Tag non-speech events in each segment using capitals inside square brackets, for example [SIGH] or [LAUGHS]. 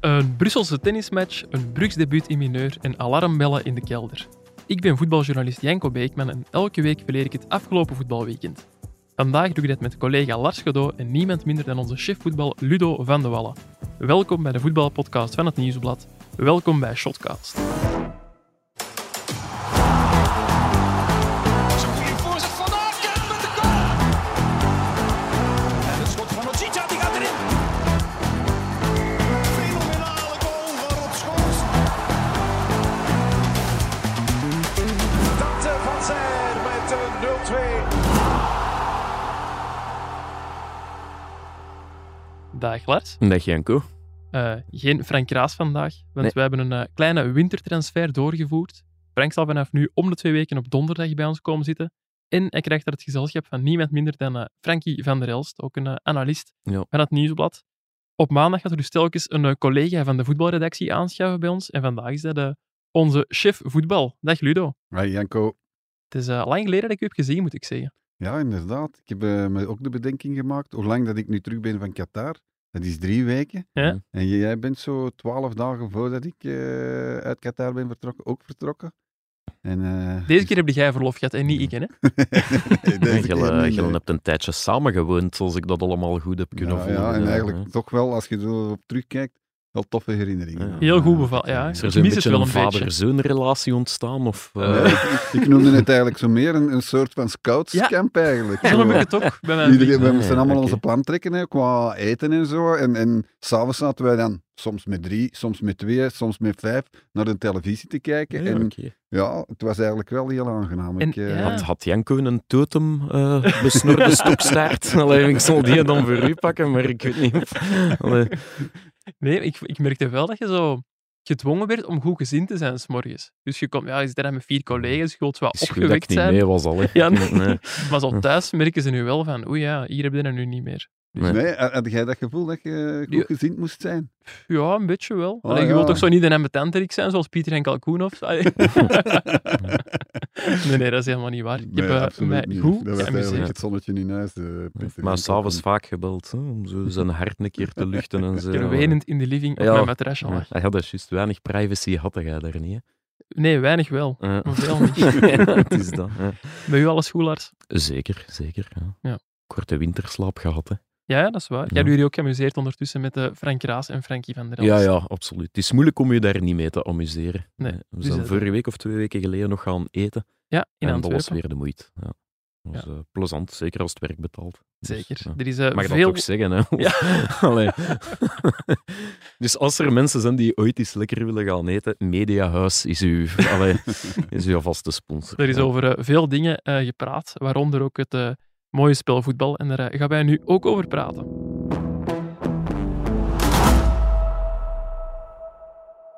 Een Brusselse tennismatch, een brugsdebuut in mineur en alarmbellen in de kelder. Ik ben voetbaljournalist Janko Beekman en elke week verleer ik het afgelopen voetbalweekend. Vandaag doe ik dit met collega Lars Godot en niemand minder dan onze chef voetbal Ludo van de Wallen. Welkom bij de voetbalpodcast van het Nieuwsblad. Welkom bij Shotcast. Lars. Dag Janko. Eh, geen Frank Raas vandaag, want Nee. we hebben een eh, kleine wintertransfer doorgevoerd. Frank zal vanaf nu om de twee weken op donderdag bij ons komen zitten. En hij krijgt daar het gezelschap van niemand minder dan eh, Frankie van der Elst, ook een analist Ja. van het Nieuwsblad. Op maandag gaat er dus telkens een collega van de voetbalredactie aanschuiven bij ons. En vandaag is dat onze chef voetbal. Dag Ludo. Hi Janko. Het is eh, lang geleden dat ik u heb gezien, moet ik zeggen. Ja, inderdaad. Ik heb me ook de bedenking gemaakt, hoe lang dat ik nu terug ben van Qatar. Dat is drie weken. Ja. En jij bent zo twaalf dagen voordat ik eh, uit Qatar ben vertrokken, ook vertrokken. En, eh, Deze keer heb jij verlof gehad en niet ik, hè? [LAUGHS] nee, deze Je keer niet, nee. hebt een tijdje samengewoond, als ik dat allemaal goed heb kunnen ja, volgen. ja, en eigenlijk toch wel, als je zo op terugkijkt, wel toffe herinneringen. Ja. Heel goed bevallen, ja. Is er zo'n het beetje wel een een beetje. vader-zoon-relatie ontstaan? Of, eh, Nee, ik, ik noemde het eigenlijk zo meer een, een soort van scoutscamp eigenlijk. [LAUGHS] Zo heb ik het ook bij Iedereen, we Ah, moesten ja, allemaal onze plan trekken hè, qua eten en zo. En, en s'avonds zaten wij dan soms met drie, soms met twee, soms met vijf naar de televisie te kijken. ja, en ja, het was eigenlijk wel heel aangenaam. En- ik, eh, ja. had, had Janko een totem eh besnorde stokstaart? [LAUGHS] Allee, ik zal die dan voor u pakken, maar ik weet niet of... [LAUGHS] Allee, Nee, ik, ik merkte wel dat je zo gedwongen werd om goed gezind te zijn s'morgens. Dus je, komt, ja, je zit daar met vier collega's, je wilt wel opgewekt zijn. mee was al. hè. [LAUGHS] Ja, nee. [LAUGHS] Nee. Maar zo thuis merken ze nu wel van, oei ja, hier heb je dat nu niet meer. Nee. nee, had jij dat gevoel dat je goed Ja. gezind moest zijn? Ja, een beetje wel. Oh, Allee, je ja. wilt toch zo niet een ambetanterik zijn, zoals Pieter en Kalkoen of [LAUGHS] nee, nee, dat is helemaal niet waar. Ik heb Nee, eh, absoluut mij niet. goed Dat was eigenlijk geamuseerd. het zonnetje in huis. eh. Maar s'avonds vaak gebeld, hè, om zo zijn hart een keer te luchten en [LAUGHS] zo. Ik heb wenend in de living op Ja. mijn matrasje Ja, dat is juist. Weinig privacy had jij daar niet. Hè? Nee, weinig wel. Maar veel niet. [LAUGHS] Ja, het is dat. Bij u alles goed, Lars? Zeker, zeker. Ja. Ja. Korte winterslaap gehad. Hè. Ja, dat is waar. Jij Ja. hebt jullie ook geamuseerd ondertussen met eh, Frank Raas en Frankie van der Elst. Ja, ja, absoluut. Het is moeilijk om je daar niet mee te amuseren. Nee, Eh, We dus zijn vorige week of twee weken geleden nog gaan eten. Ja, in en dat was weer de moeite. Ja. Dat was eh, plezant, zeker als het werk betaalt. Dus, Zeker. Er is Mag je veel... dat toch zeggen, hè? Ja. [LAUGHS] Allee. [LAUGHS] dus als er mensen zijn die ooit eens lekker willen gaan eten, Mediahuis is uw, allee, [LAUGHS] is uw vaste sponsor. Er is over veel dingen gepraat, waaronder ook het mooie spel voetbal. En daar eh, gaan wij nu ook over praten.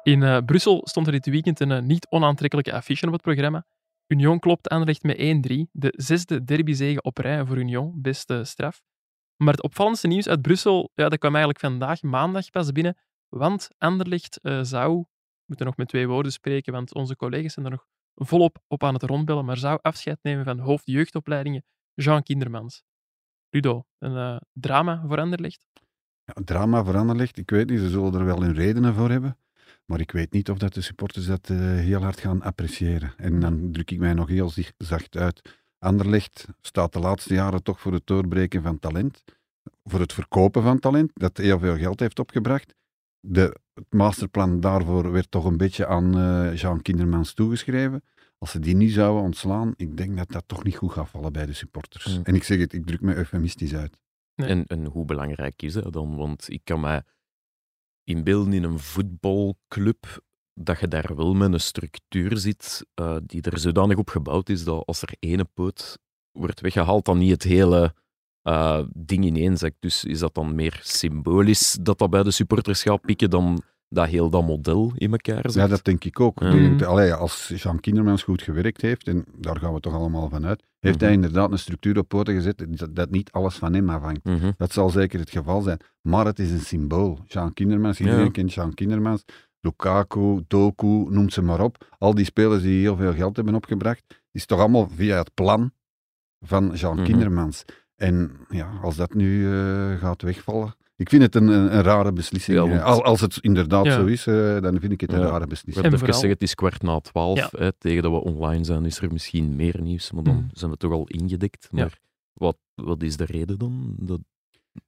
In eh, Brussel stond er dit weekend een eh, niet onaantrekkelijke affiche op het programma. Union klopt Anderlecht met 1-3. De zesde derbyzege op rij voor Union. Beste straf. Maar het opvallendste nieuws uit Brussel, ja, dat kwam eigenlijk vandaag, maandag, pas binnen. Want Anderlecht eh, zou, moeten nog met twee woorden spreken, want onze collega's zijn er nog volop op aan het rondbellen, maar zou afscheid nemen van hoofd jeugdopleidingen Jean Kindermans. Ludo, een eh, drama voor Anderlecht? Ja, drama voor Anderlecht, ik weet niet, ze zullen er wel hun redenen voor hebben. Maar ik weet niet of dat de supporters dat eh, heel hard gaan appreciëren. En dan druk ik mij nog heel zacht uit. Anderlecht staat de laatste jaren toch voor het doorbreken van talent. Voor het verkopen van talent, dat heel veel geld heeft opgebracht. De, het masterplan daarvoor werd toch een beetje aan eh, Jean Kindermans toegeschreven. Als ze die nu zouden ontslaan, ik denk dat dat toch niet goed gaat vallen bij de supporters. Mm. En ik zeg het, ik druk me eufemistisch uit. En, en hoe belangrijk is dat dan? Want ik kan mij inbeelden in een voetbalclub dat je daar wel met een structuur zit eh, die er zodanig op gebouwd is dat als er ene poot wordt weggehaald, dan niet het hele eh, ding ineenzakt. Dus is dat dan meer symbolisch dat dat bij de supporters gaat pikken dan dat heel dat model in elkaar zit? Ja, dat denk ik ook. Allee, als Jean Kindermans goed gewerkt heeft, en daar gaan we toch allemaal van uit, heeft Mhm. hij inderdaad een structuur op poten gezet dat, dat niet alles van hem afhangt. Mhm. Dat zal zeker het geval zijn. Maar het is een symbool. Jean Kindermans, iedereen Ja. kent Jean Kindermans. Lukaku, Doku, noem ze maar op. Al die spelers die heel veel geld hebben opgebracht, is toch allemaal via het plan van Jean Mhm. Kindermans. En ja, als dat nu eh, gaat wegvallen, Ik vind het een, een, een rare beslissing. Ja, want- Al- als het inderdaad Ja. zo is, eh, dan vind ik het een Ja. rare beslissing. hebben En even vooral- zeggen, het is kwart na twaalf. Ja. Hè, tegen dat we online zijn, is er misschien meer nieuws. Maar dan Mhm. zijn we toch al ingedekt. Ja. Maar wat, wat is de reden dan? Dat,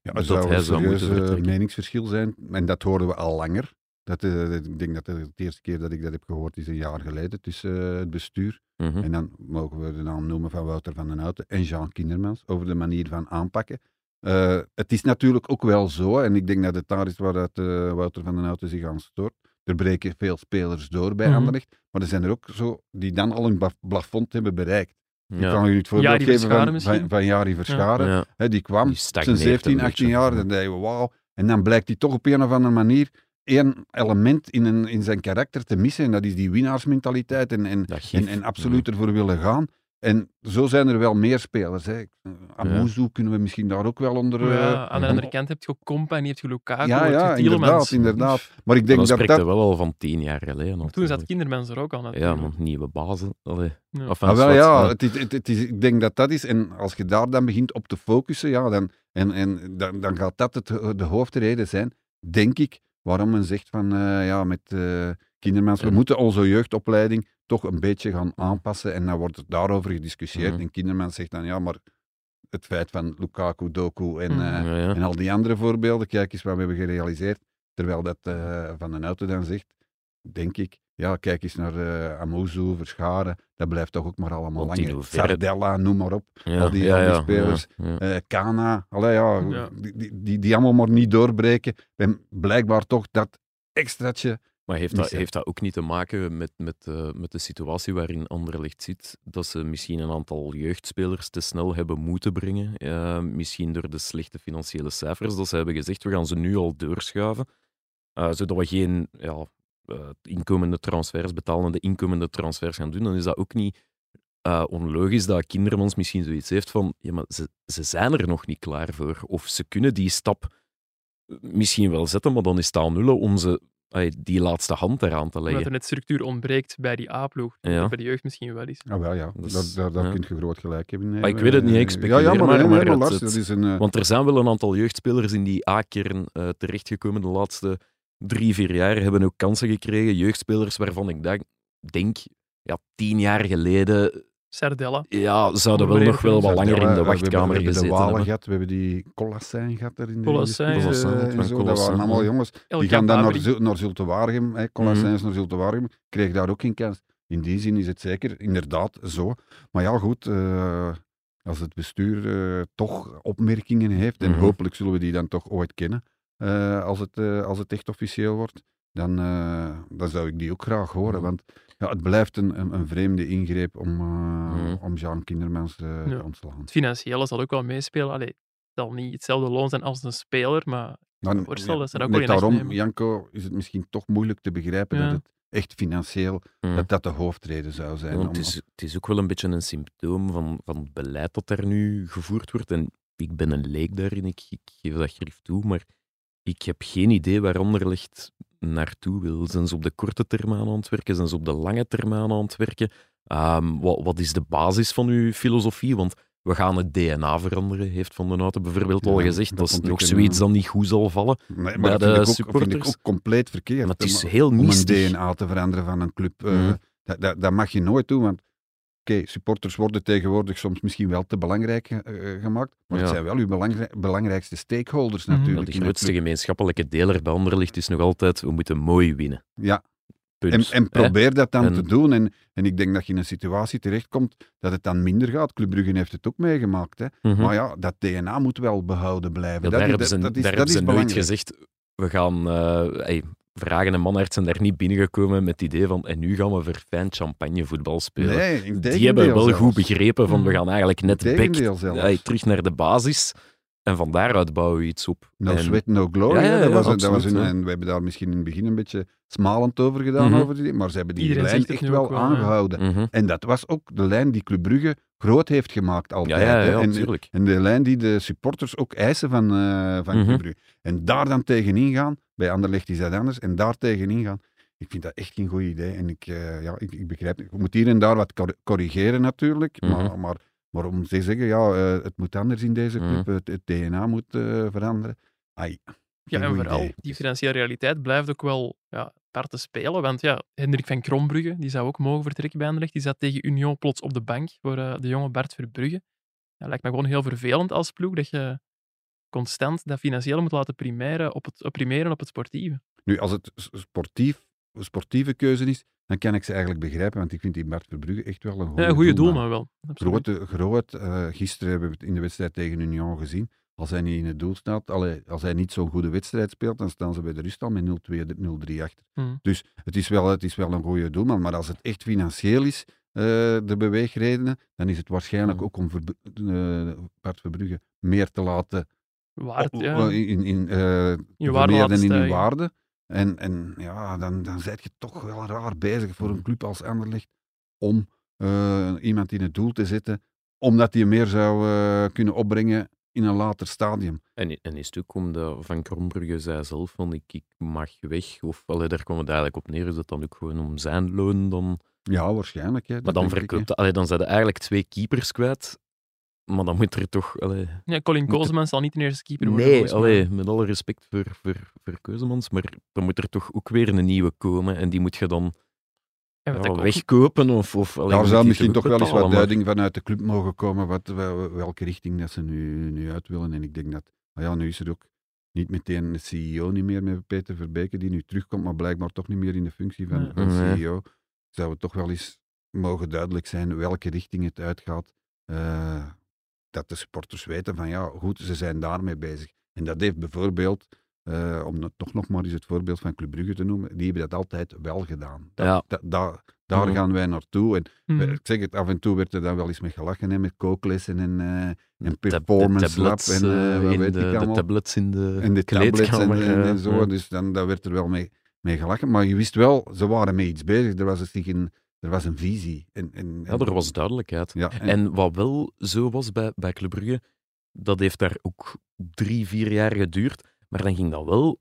Ja, dat zou hij een zou moeten eh, vertrekken. meningsverschil zijn. En dat hoorden we al langer. Dat, eh, ik denk dat de eerste keer dat ik dat heb gehoord is een jaar geleden tussen het bestuur. Mhm. En dan mogen we de naam noemen van Wouter van den Houten en Jean Kindermans over de manier van aanpakken. Eh, het is natuurlijk ook wel zo, en ik denk dat het daar is waar dat, eh, Wouter van den Houten zich aan stoort. Er breken veel spelers door bij Mhm. Anderlecht, maar er zijn er ook zo die dan al een plafond hebben bereikt. Ik ja. kan je het voorbeeld Jari geven van, misschien? van, van Jari Verscharen. Ja. Die kwam, Die zijn stagneert 17, een 18 beetje. jaar, dan denk je wauw. En dan blijkt hij toch op een of andere manier één element in, een, in zijn karakter te missen. En dat is die winnaarsmentaliteit en, en, en, en absoluut ervoor willen gaan. En zo zijn er wel meer spelers. Hè. Amuzu kunnen we misschien daar ook wel onder... eh, Ja, aan de andere kant heb je ook en je hebt je Lukaku, ja, je ja, Tielemans. inderdaad, inderdaad. Maar ik denk dan dat spreekt dat... hij wel al van tien jaar geleden. Toen zat. Kindermans er ook al Ja, natuurlijk. want nieuwe bazen. Allee. Ja. Enfin, Ah, wel, ja, maar- het is, het, het is, ik denk dat dat is. En als je daar dan begint op te focussen, ja, dan, en, en, dan, dan gaat dat het, de hoofdreden zijn, denk ik, waarom men zegt van, eh, ja, met eh kindermens, we Ja. moeten onze jeugdopleiding toch een beetje gaan aanpassen. En dan wordt het daarover gediscussieerd. Mhm. En kindermens zegt dan, ja, maar het feit van Lukaku, Doku en, Mhm. eh, en al die andere voorbeelden, kijk eens wat we hebben gerealiseerd. Terwijl dat eh, Van den Auto dan zegt, denk ik, ja, kijk eens naar eh Amozu, Verscharen, dat blijft toch ook maar allemaal langer. Sardella, noem maar op. Ja, al die- ja, al die ja, spelers. ja, ja. Eh, Kana, allee, ja, die, die, die allemaal maar niet doorbreken. En blijkbaar toch dat extraatje. Maar heeft dat, heeft dat ook niet te maken met, met, eh, met de situatie waarin Anderlecht zit? Dat ze misschien een aantal jeugdspelers te snel hebben moeten brengen? eh, misschien door de slechte financiële cijfers. Dat ze hebben gezegd, we gaan ze nu al doorschuiven. eh, zodat we geen ja, inkomende transfers, betalende inkomende transfers gaan doen. Dan is dat ook niet onlogisch dat Kindermans misschien zoiets heeft van ja, maar ze, ze zijn er nog niet klaar voor. Of ze kunnen die stap misschien wel zetten, maar dan is het aan nullen om ze die laatste hand eraan te leggen. er net structuur ontbreekt bij die A-ploeg. Ja. Dat Bij de jeugd misschien wel is. Ah, wel ja, Dat is- daar, daar, daar ja. kun je groot gelijk hebben. Ah, ik weet het niet, ik Eh, speculeer ja, ja, maar, maar, nee, maar nee, maar het- Lars, dat is een... eh, Want er zijn wel een aantal jeugdspelers in die A-kern eh, terechtgekomen de laatste drie, vier jaar. Hebben ook kansen gekregen. Jeugdspelers waarvan ik denk, denk ja, tien jaar geleden Sardella. ja, zouden wel nog wel wat langer in de we hebben- wachtkamer we hebben gezeten de Walen hebben. gehad, we hebben die Colassijn gehad er in de, Colassijn, eh, Dat waren allemaal jongens Die gaan dan naar, naar Zultewaregem, hè, Colassijn is naar Zultewaregem, kreeg daar ook geen kans. In die zin is het zeker inderdaad zo. Maar ja, goed, eh, als het bestuur eh, toch opmerkingen heeft, en Mhm. hopelijk zullen we die dan toch ooit kennen, eh, als, het, eh, als het echt officieel wordt, dan, eh, dan zou ik die ook graag horen. Mhm. Want ja, het blijft een, een, een vreemde ingreep om, eh, Mhm. om Jean Kindermans eh, Ja. te ontslaan. Het financiële zal ook wel meespelen. Allee, het zal niet hetzelfde loon zijn als een speler, maar Dan, voorstellen dat ze dat ook net daarom, nemen. Janko, is het misschien toch moeilijk te begrijpen Ja. dat het echt financieel, Mhm. dat dat de hoofdreden zou zijn. Want om- het, is, het is ook wel een beetje een symptoom van, van het beleid dat daar nu gevoerd wordt. En ik ben een leek daarin, ik, ik geef dat grief toe, maar ik heb geen idee waar Anderlecht naartoe wil. Zijn ze op de korte termijn aan het werken? Zijn ze op de lange termijn aan het werken? Ehm, wat, wat is de basis van uw filosofie? Want we gaan het DNA veranderen, heeft Van den Houten bijvoorbeeld al gezegd. dat Dat is nog zoiets eh, dat niet goed zal vallen. Nee, bij maar dat de ik, ook, vind ik supporters. ook compleet verkeerd. Maar het is heel om een mystisch. DNA te veranderen van een club. eh, Mhm. dat, dat, dat mag je nooit doen, want oké, supporters worden tegenwoordig soms misschien wel te belangrijk eh, gemaakt, maar het zijn wel uw belangrijk- belangrijkste stakeholders Mhm. natuurlijk. de in de grootste gemeenschappelijke deler bij Anderlecht is nog altijd, we moeten mooi winnen. Ja, Punt. en, en probeer dat dan En- te doen. En, en ik denk dat je in een situatie terechtkomt dat het dan minder gaat. Club Brugge heeft het ook meegemaakt. Hè. Mhm. Maar ja, dat DNA moet wel behouden blijven. Ja, dat daar is, hebben ze, dat, is, daar dat hebben is ze nooit gezegd, we gaan... hey, Vragen en Manhart zijn daar niet binnengekomen met het idee van en nu gaan we verfijnd champagnevoetbal spelen. Nee, Die hebben wel zelfs. goed begrepen van we gaan eigenlijk net back, terug naar de basis en van daaruit bouwen we iets op. No En- sweat, no glory. Ja, hè. ja, dat was, een- dat was absoluut, een, ja. en we hebben daar misschien in het begin een beetje smalend over gedaan, Mhm. over die, maar ze hebben die Iedereen lijn echt wel aangehouden. Mhm. En dat was ook de lijn die Club Brugge groot heeft gemaakt altijd. ja, hè. ja, en, natuurlijk. en de lijn die de supporters ook eisen van, eh van Mhm. Club Brugge. En daar dan tegenin gaan, bij Anderlecht is dat anders, en daar tegenin gaan, ik vind dat echt geen goed idee. En ik, eh, ja, ik, ik begrijp, ik moet hier en daar wat cor- corrigeren natuurlijk, maar, maar, maar om te zeggen, ja, eh, het moet anders in deze club, het, het DNA moet eh, veranderen. Ai, Ja, en vooral, idee. die financiële realiteit blijft ook wel ja, apart te spelen. Want ja, Hendrik van Krombrugge, die zou ook mogen vertrekken bij Anderlecht. Die zat tegen Union plots op de bank voor eh, de jonge Bart Verbrugge. Dat lijkt me gewoon heel vervelend als ploeg, dat je constant dat financiële moet laten primeren op het, primeren op het sportieve. Nu, als het sportief, sportieve keuze is, dan kan ik ze eigenlijk begrijpen, want ik vind die Bart Verbrugge echt wel een goede Ja, een goede doelman wel. Absoluut. Groot, groot. eh, gisteren hebben we het in de wedstrijd tegen Union gezien. Als hij niet in het doel staat, allee, als hij niet zo'n goede wedstrijd speelt, dan staan ze bij de rust al met 0-2, 0-3 achter. Hmm. Dus het is, wel, het is wel een goede doelman. Maar als het echt financieel is, eh, de beweegredenen, dan is het waarschijnlijk Hmm. ook om eh, Bart Verbrugge meer te laten Waard, ja. in, in, eh, waarde vermeerderen laten in uw waarde. En, en ja, dan, dan zit je toch wel raar bezig voor Hmm. een club als Anderlecht om eh, iemand in het doel te zetten, omdat hij meer zou eh, kunnen opbrengen in een later stadium. En, en is het ook omdat Van Krombrugge zei zelf van ik, ik mag weg, of allee, daar kwam het eigenlijk op neer, is dat dan ook gewoon om zijn loon dan... Ja, waarschijnlijk. Hè, Maar dan verkoopt allee, dan zijn er eigenlijk twee keepers kwijt, maar dan moet er toch... Allee, Ja, Colin Moet- Kozeman zal niet de eerste keeper worden. nee, allee, met alle respect voor, voor, voor Keuzemans, maar dan moet er toch ook weer een nieuwe komen en die moet je dan En wat ja, wegkopen of... of allee, Daar zou misschien toch wel eens wat duiding vanuit de club mogen komen, wat, wel- welke richting dat ze nu, nu uit willen. En ik denk dat, ah ja, nu is er ook niet meteen een CEO niet meer met Peter Verbeke, die nu terugkomt, maar blijkbaar toch niet meer in de functie van, Nee. van Nee. CEO. Zou het toch wel eens mogen duidelijk zijn welke richting het uitgaat. eh, dat de supporters weten van, ja, goed, ze zijn daarmee bezig. En dat heeft bijvoorbeeld, eh, om het toch nog maar eens het voorbeeld van Club Brugge te noemen, die hebben dat altijd wel gedaan. Dat, Ja. daar Mhm. gaan wij naartoe. En Hmm. ik zeg het, af en toe werd er dan wel eens mee gelachen, hè, met kooklessen en, eh, en De tab- de performance lab en eh, eh, wat weet de, ik de tablets in de, en de tablets en, en, eh, en zo. Dus dan daar werd er wel mee, mee gelachen. Maar je wist wel, ze waren mee iets bezig. Er was een, zich een, er was een visie. En, en, Ja, er was duidelijkheid. Ja, en, En wat wel zo was bij, bij Club Brugge, dat heeft daar ook drie, vier jaar geduurd. Maar dan ging dat wel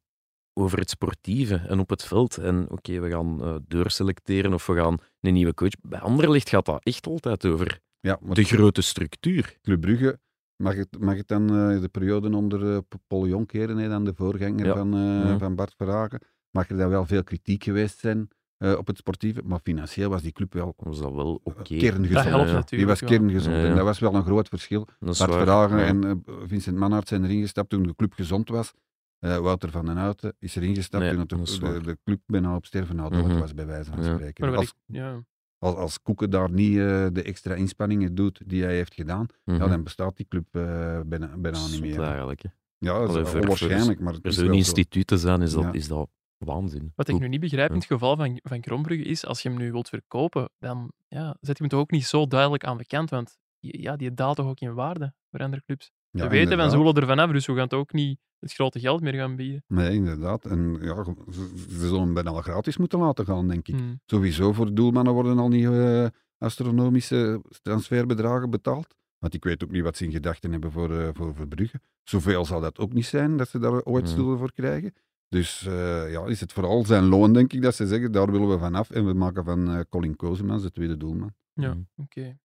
over het sportieve en op het veld. En oké, we gaan eh, doorselecteren of we gaan een nieuwe coach. Bij Anderlecht gaat dat echt altijd over ja, maar de grote structuur. Club Brugge, mag het, mag het dan eh, de periode onder eh, Paul Jonkeren, hè, dan de voorganger Ja. van, van Bart Verhagen, mag er dan wel veel kritiek geweest zijn eh, op het sportieve. Maar financieel was die club wel Was dat wel oké. kerngezond. Dat helpt ja. natuurlijk. Die was kerngezond. Ja, ja. En dat was wel een groot verschil. Dat Bart. Verhagen Ja. en eh, Vincent Manhart zijn erin gestapt toen de club gezond was. Eh, Wouter van den Houten is erin gestapt Nee, toen het dat de, club bijna op sterven na dood Mhm. was, bij wijze van Ja. spreken. Als, ik- ja. als, als Koeken daar niet eh, de extra inspanningen doet die hij heeft gedaan, ja, Mhm. dan bestaat die club eh bijna, bijna niet meer. eigenlijk. hè. Ja, dat is Allee, onwaarschijnlijk, maar het Er is zo'n wel zo. instituut te zijn, is dat, Ja. is dat waanzin. Wat ik nu niet begrijp in het geval van, van Krombrugge is, als je hem nu wilt verkopen, dan ja, zet je hem toch ook niet zo duidelijk aan de kant, want ja, die daalt toch ook in waarde voor andere clubs. Ja, we weten, van inderdaad. ze willen ervan af, dus we gaan toch ook niet het grote geld meer gaan bieden. Nee, inderdaad. En ja, ze zullen hem bijna al gratis moeten laten gaan, denk ik. Hmm. Sowieso voor doelmannen worden al niet eh, astronomische transferbedragen betaald. Want ik weet ook niet wat ze in gedachten hebben voor, eh voor Verbrugge. Zoveel zal dat ook niet zijn dat ze daar ooit Hmm. zullen voor krijgen. Dus eh, ja, is het vooral zijn loon, denk ik, dat ze zeggen, daar willen we vanaf. En we maken van eh, Colin Kozemans de tweede doelman. Ja, Mhm. oké.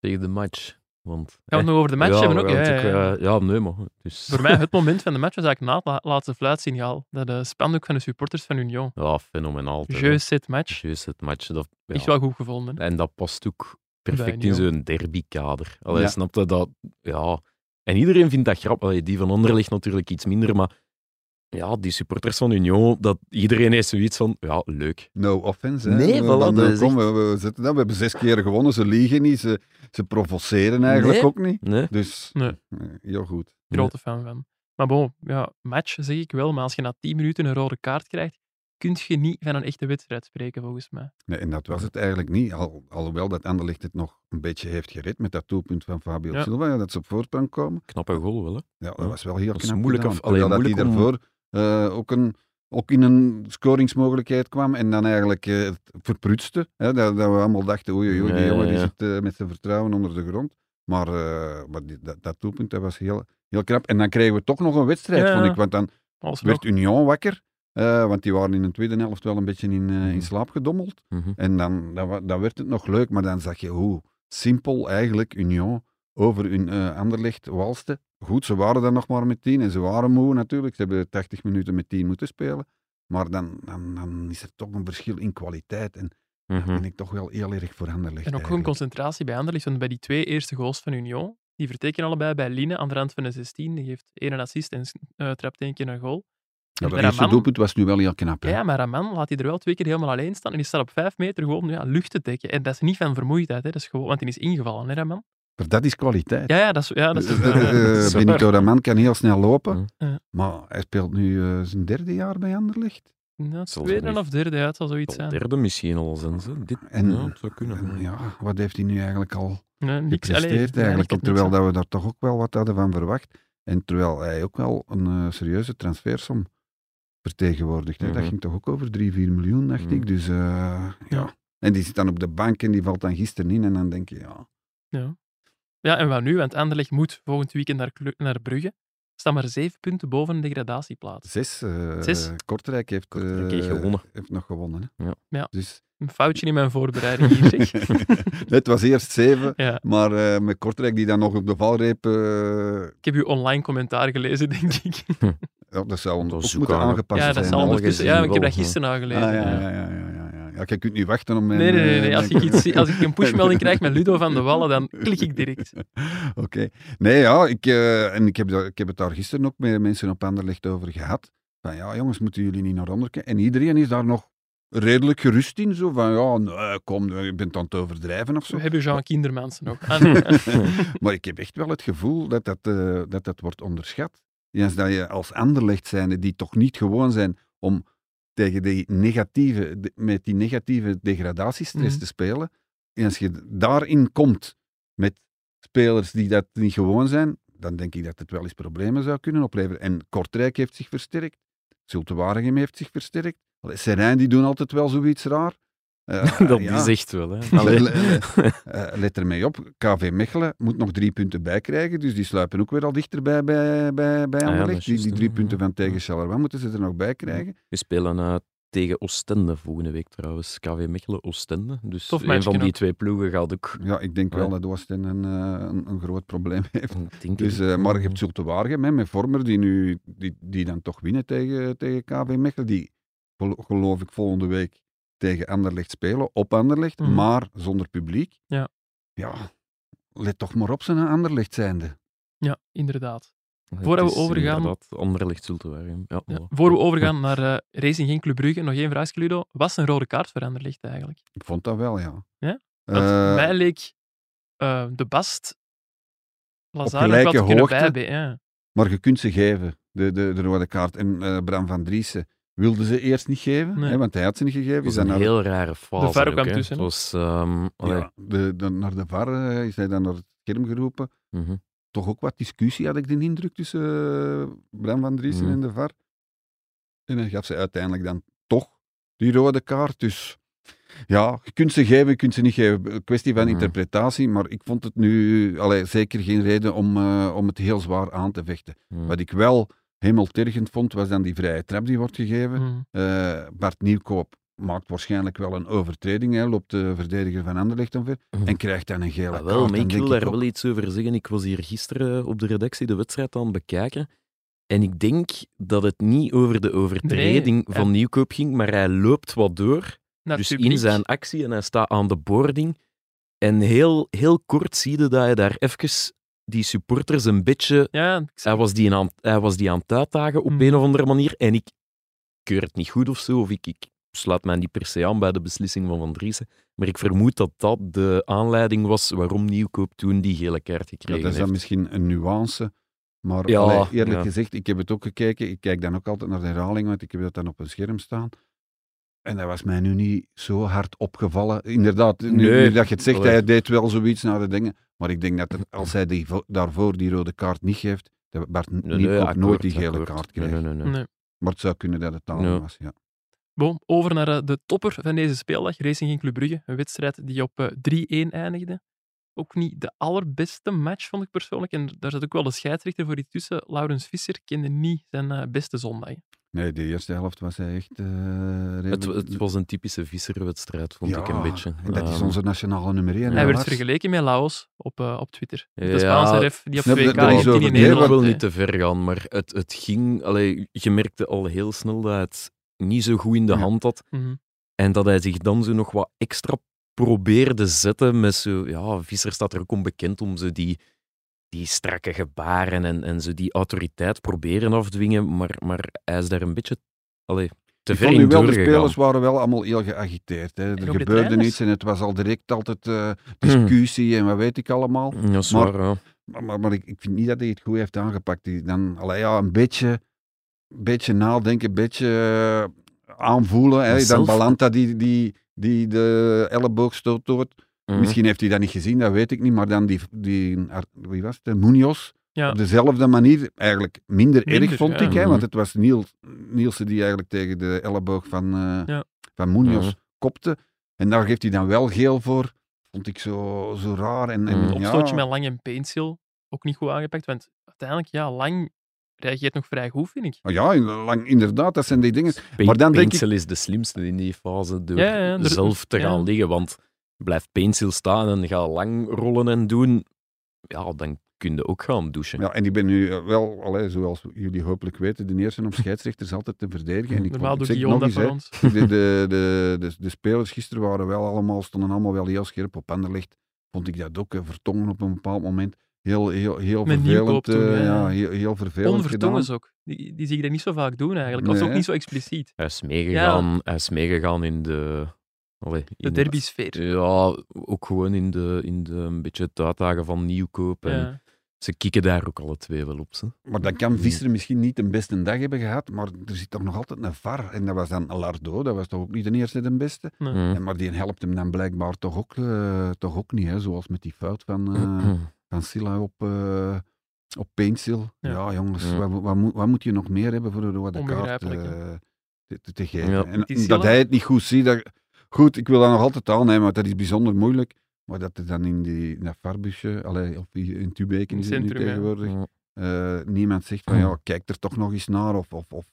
Tegen de match. Want, Gaan we het nog over de match ja, hebben ook? Ja, het ja, ja. eh, ja, nee, maar... Dus, Voor mij het [LAUGHS] moment van de match was eigenlijk na het la- laatste fluitsignaal. Dat de spandoek van de supporters van Union. Ja, fenomenaal. Jeu set match. Juist, het match. Dat, ja. Echt wel goed gevonden. hè. En dat past ook perfect in zo'n derbykader. Allee, Ja. snap je dat? Ja. En iedereen vindt dat grappig. Allee, die van Anderlecht natuurlijk iets minder, maar ja, die supporters van Union, dat, iedereen heeft zoiets van, ja, leuk. No offense. Hè. Nee, we, voilà, dan, dat eh, kom, we, we, zitten dan, we hebben zes keer gewonnen, ze liegen niet, ze, ze provoceren eigenlijk Nee. ook niet. Nee? Dus Nee. eh, heel goed. Grote fan van. Maar bon, ja, match zeg ik wel, maar als je na 10 minuten een rode kaart krijgt, kun je niet van een echte wedstrijd spreken, volgens mij. Nee, en dat was het eigenlijk niet. Al, alhoewel dat Anderlecht het nog een beetje heeft gered met dat doelpunt van Fabio Ja. Silva, ja, dat ze op voorsprong komen. Knappe goal wel, hè? Ja, dat was wel heel Dat is knap moeilijk gedaan. of- allee, Terwijl dat hij om- daarvoor eh, ook, een, ook in een scoringsmogelijkheid kwam en dan eigenlijk eh, het verprutste. Hè, dat, dat we allemaal dachten, oei, oei, oei, die jongen die zit eh, met zijn vertrouwen onder de grond. Maar, maar die- dat, dat doelpunt dat was heel, heel knap. En dan kregen we toch nog een wedstrijd, vond ik. Want dan Alsnog. werd Union wakker. want die waren in de tweede helft wel een beetje in, in Mhm. slaap gedommeld. Mhm. En dan, dan werd het nog leuk, maar dan zag je hoe simpel eigenlijk Union over hun uh, Anderlecht walste. Goed, ze waren dan nog maar met tien en ze waren moe natuurlijk. Ze hebben 80 minuten met tien moeten spelen. Maar dan, dan, dan is er toch een verschil in kwaliteit. En daar Mhm. ben ik toch wel heel erg voor Anderlecht. En ook gewoon concentratie bij Anderlecht. Want bij die twee eerste goals van Union, die vertekenen allebei bij Line aan de rand van de 16. Die geeft één assist en eh, trapt één keer een goal. Ja, dat eerste doelpunt was nu wel heel knap. hè. Ja, maar Raman laat hij er wel twee keer helemaal alleen staan. En die staat op vijf meter gewoon ja, lucht te dekken. En dat is niet van vermoeidheid, hè. Dat is gewoon, want hij is ingevallen, hè, Raman? Maar dat is kwaliteit. Ja, ja, dat is, ja, dat is Eh, eh. Benito Raman kan heel snel lopen. Ja. Maar hij speelt nu eh, zijn derde jaar bij Anderlecht. Ja, tweede of derde, ja, het zal zoiets zijn. derde misschien al zijn ze. Dit, En- ja, het zou kunnen. En ja, wat heeft hij nu eigenlijk al Nee, niks, allee, gepresteerd ja, eigenlijk? ik heb terwijl niks dat we daar toch ook wel wat hadden van verwacht. En terwijl hij ook wel een eh, serieuze transfersom vertegenwoordigt. Dat Mhm. ging toch ook over 3, 4 miljoen, dacht Mhm. ik. Dus eh, ja. Ja. En die zit dan op de bank en die valt dan gisteren in. En dan denk je, ja. Ja. Ja, en wat nu? Want Anderlecht moet volgend weekend naar, naar Brugge. Staan maar zeven punten boven de degradatieplaats. zes. eh, Zes? Kortrijk heeft, Kortrijk heeft eh, gewonnen. heeft nog gewonnen. Hè. Ja. Ja. Dus, Een foutje in mijn voorbereiding hier, zeg. [LAUGHS] het was eerst zeven, Ja. maar eh, met Kortrijk die dan nog op de valreep... eh, Ik heb uw online commentaar gelezen, denk ik. ja, dat zou is moeten aangepast Ja, zijn. dat zijn zal al ondertussen... Ja, ik heb dat gisteren al gelezen. Ah, ja, ja. ja, ja, ja. Je kunt niet wachten om mijn... Nee, nee, nee. eh, nee. Als, ik iets, als ik een [LAUGHS] pushmelding krijg met Ludo van de Wallen, dan klik ik direct. [LAUGHS] Oké. Nee, ja, ik, eh, en ik heb, ik heb het daar gisteren ook met mensen op Anderlecht over gehad. Van ja, jongens, moeten jullie niet naar onder kijken? En iedereen is daar nog redelijk gerust in. Zo van, ja, nee, kom, je bent aan het overdrijven of zo. We hebben Jean Kindermans nog. [LAUGHS] Ah, maar ik heb echt wel het gevoel dat dat, eh, dat, dat wordt onderschat. Eens dat je als Anderlecht zijnde, die toch niet gewoon zijn om tegen die negatieve, de- met die negatieve degradatiestress Mhm. te spelen. En als je daarin komt met spelers die dat niet gewoon zijn, dan denk ik dat het wel eens problemen zou kunnen opleveren. En Kortrijk heeft zich versterkt. Zulte Waregem heeft zich versterkt. Serijn die doen altijd wel zoiets raar. Eh, [LAUGHS] dat ja. is echt wel. Hè. Le- Allee. le- [LAUGHS] eh, let ermee op, KV Mechelen moet nog drie punten bijkrijgen, dus die sluipen ook weer al dichterbij bij, bij, bij Ah ja, die, die drie punten van tegen Charleroi moeten ze er nog bij krijgen. We spelen eh, tegen Oostende volgende week trouwens. KV Mechelen Oostende. Dus Tof een van die ook. twee ploegen gaat ook. Ja, ik denk wel dat Oosten een, eh, een, een groot probleem [LAUGHS] heeft. Denk Dus, eh, maar je hebt Zulte Waregem hè, met Vormer, die, nu, die, die dan toch winnen tegen, tegen KV Mechelen. Die gelo- geloof ik volgende week tegen Anderlecht spelen, op Anderlecht, Mhm. maar zonder publiek. Ja. Ja, let toch maar op zijn Anderlecht zijnde. Ja, inderdaad. Het voordat we overgaan- Anderlecht Zultewaargem. Ja, Ja. Voor we overgaan naar eh, Racing Genk Club Brugge, nog één vraagje, Ludo. Was een rode kaart voor Anderlecht eigenlijk? Ik vond dat wel, ja. Ja? Eh, mij leek eh, de Bast Lazar wat kunnen hoogte. bijbe- ja. Maar je kunt ze geven, de, de, de rode kaart. En eh, Bram van Driessen wilde ze eerst niet geven, Nee. hè, want hij had ze niet gegeven. Was Is een naar, heel rare fase. VAR ook, kwam tussen, was... ehm, ja, de, de- naar de VAR eh, is hij dan naar het scherm geroepen. mhm. Toch ook wat discussie, had ik de indruk, tussen eh, Bram van Driessen Mhm. en de VAR. En hij gaf ze uiteindelijk dan toch die rode kaart. Dus ja, je kunt ze geven, je kunt ze niet geven. Een kwestie van Mhm. interpretatie, maar ik vond het nu allee, zeker geen reden om, eh, om het heel zwaar aan te vechten. Wat ik wel hemeltergend vond, was dan die vrije trap die wordt gegeven. Mm. Eh, Bart Nieuwkoop maakt waarschijnlijk wel een overtreding, hè, loopt de verdediger van Anderlecht omver Mhm. en krijgt dan een gele Ah, kaart. wel, maar Dan ik wil daar ook, wel iets over zeggen. Ik was hier gisteren op de redactie de wedstrijd aan het bekijken. En ik denk dat het niet over de overtreding Nee, van en- Nieuwkoop ging, maar hij loopt wat door. Naar dus publiek. in zijn actie en hij staat aan de boarding. En heel, heel kort zie je dat hij daar even die supporters een beetje... Ja, ik Hij was die aan, hij was die aan het uitdagen op Mhm. een of andere manier. En ik keur het niet goed of zo, of ik, ik sluit mij niet per se aan bij de beslissing van Van Driessen. Maar ik vermoed dat dat de aanleiding was waarom Nieuwkoop toen die gele kaart Ja, gekregen dat is dan heeft. misschien een nuance. Maar Ja, allee, eerlijk ja. gezegd, ik heb het ook gekeken. Ik kijk dan ook altijd naar de herhaling, want ik heb dat dan op een scherm staan. En dat was mij nu niet zo hard opgevallen. Inderdaad, nu, Nee, nu dat je het zegt, allee. hij deed wel zoiets naar de dingen. Maar ik denk dat er, als hij die, daarvoor die rode kaart niet geeft, dat Bart Nee, akkoord, nooit die gele akkoord. kaart Nee, krijgt. nee, nee, nee. Nee. Maar het zou kunnen dat het Ja. was, ja. Bon, over naar eh, de topper van deze speeldag, Racing Genk Club Brugge. Een wedstrijd die op eh, 3-1 eindigde. Ook niet de allerbeste match, vond ik persoonlijk. En daar zat ook wel de scheidsrechter voor iets tussen. Laurens Visser kende niet zijn eh, beste zondag. Nee, de eerste helft was hij echt... eh, Het, was een typische visserwedstrijd, vond ik een beetje. En dat is Ehm, onze nationale nummer 1. Hij werd vergeleken met Laos op, eh, op Twitter. De Ja, Spaanse ref die op Nee, 2K dat is heeft die over- in nee, Ik Nederland. wil niet te ver gaan, maar het, het ging... Allee, je merkte al heel snel dat het niet zo goed in de Ja. hand had. Mhm. En dat hij zich dan zo nog wat extra probeerde zetten met zo... Ja, Visser staat er ook onbekend om zo die, die strakke gebaren en, en zo die autoriteit proberen afdwingen. Maar, maar hij is daar een beetje allee, te Ik ver in nu wel, de spelers waren wel allemaal heel geagiteerd. Hè. Er de gebeurde niets en het was al direct altijd eh, [CLEARS THROAT] discussie en wat weet ik allemaal. Ja, dat is Maar- waar, ja. Maar, maar, maar ik, ik vind niet dat hij het goed heeft aangepakt. Die dan, allee, ja, een beetje, beetje nadenken, een beetje eh, aanvoelen. Hè. Dan Balanta die, die, die de elleboogstoot doet. Mhm. Misschien heeft hij dat niet gezien, dat weet ik niet. Maar dan die, die wie was het, Munoz, Ja. op dezelfde manier, eigenlijk minder, Minder, erg vond ja. ik. Hè, Mhm. want het was Niels, Nielsen die eigenlijk tegen de elleboog van, eh Ja. van Munoz Mhm. kopte. En daar geeft hij dan wel geel voor. Vond ik zo, zo raar. En, en, ja, opstootje met Lang en Paintsil ook niet goed aangepakt. Want uiteindelijk, ja, Lang reageert nog vrij goed, vind ik. Oh Ja, lang, inderdaad, dat zijn die dingen. Pe- Maar dan denk ik- Pencil is de slimste in die fase door Ja, ja, er- zelf te gaan ja. liggen. Want blijft Pencil staan en gaat lang rollen en doen, ja, dan kun je ook gaan douchen. Ja, en ik ben nu eh, wel, allee, zoals jullie hopelijk weten, de eerste om scheidsrechters altijd te verdedigen. En ik Normaal doet Guillaume dat voor hè, ons. de, de, de, de, de spelers gisteren waren wel allemaal, stonden allemaal wel heel scherp op Anderlecht. Vond ik dat ook, eh, vertongen op een bepaald moment. Heel, heel, heel Met vervelend. toen, eh, ja. heel, heel vervelend Onvertongen gedaan. ook. Die, die zie ik dat niet zo vaak doen eigenlijk. Of Nee, ook hè? niet zo expliciet. Hij is meegegaan, hij is meegegaan in de... allee, De derby-sfeer. Ja, ook gewoon in de, in de een beetje het uitdagen van Nieuwkoop. En Ja. Ze kikken daar ook alle twee wel op. Ze. Maar dan kan Visser misschien niet de beste dag hebben gehad, maar er zit toch nog altijd een VAR. En dat was dan Lardo, dat was toch ook niet de eerste de beste. Nee. En maar die helpt hem dan blijkbaar toch ook, eh, toch ook niet, hè? zoals met die fout van, eh, [CLEARS THROAT] van Silla op, eh op Paintsil. Ja. Ja, jongens, Ja. Wat, wat, moet, wat moet je nog meer hebben voor een rode kaart eh, te, te, te geven? Ja. En dat hij het niet goed ziet, dat, goed, ik wil dat nog altijd aannemen, want dat is bijzonder moeilijk. Maar dat er dan in, die, in dat varbusje, allee, of die- in Tubeken In nu tegenwoordig, Ja. eh, niemand zegt van ja, [CLEARS THROAT] kijk er toch nog eens naar of, of, of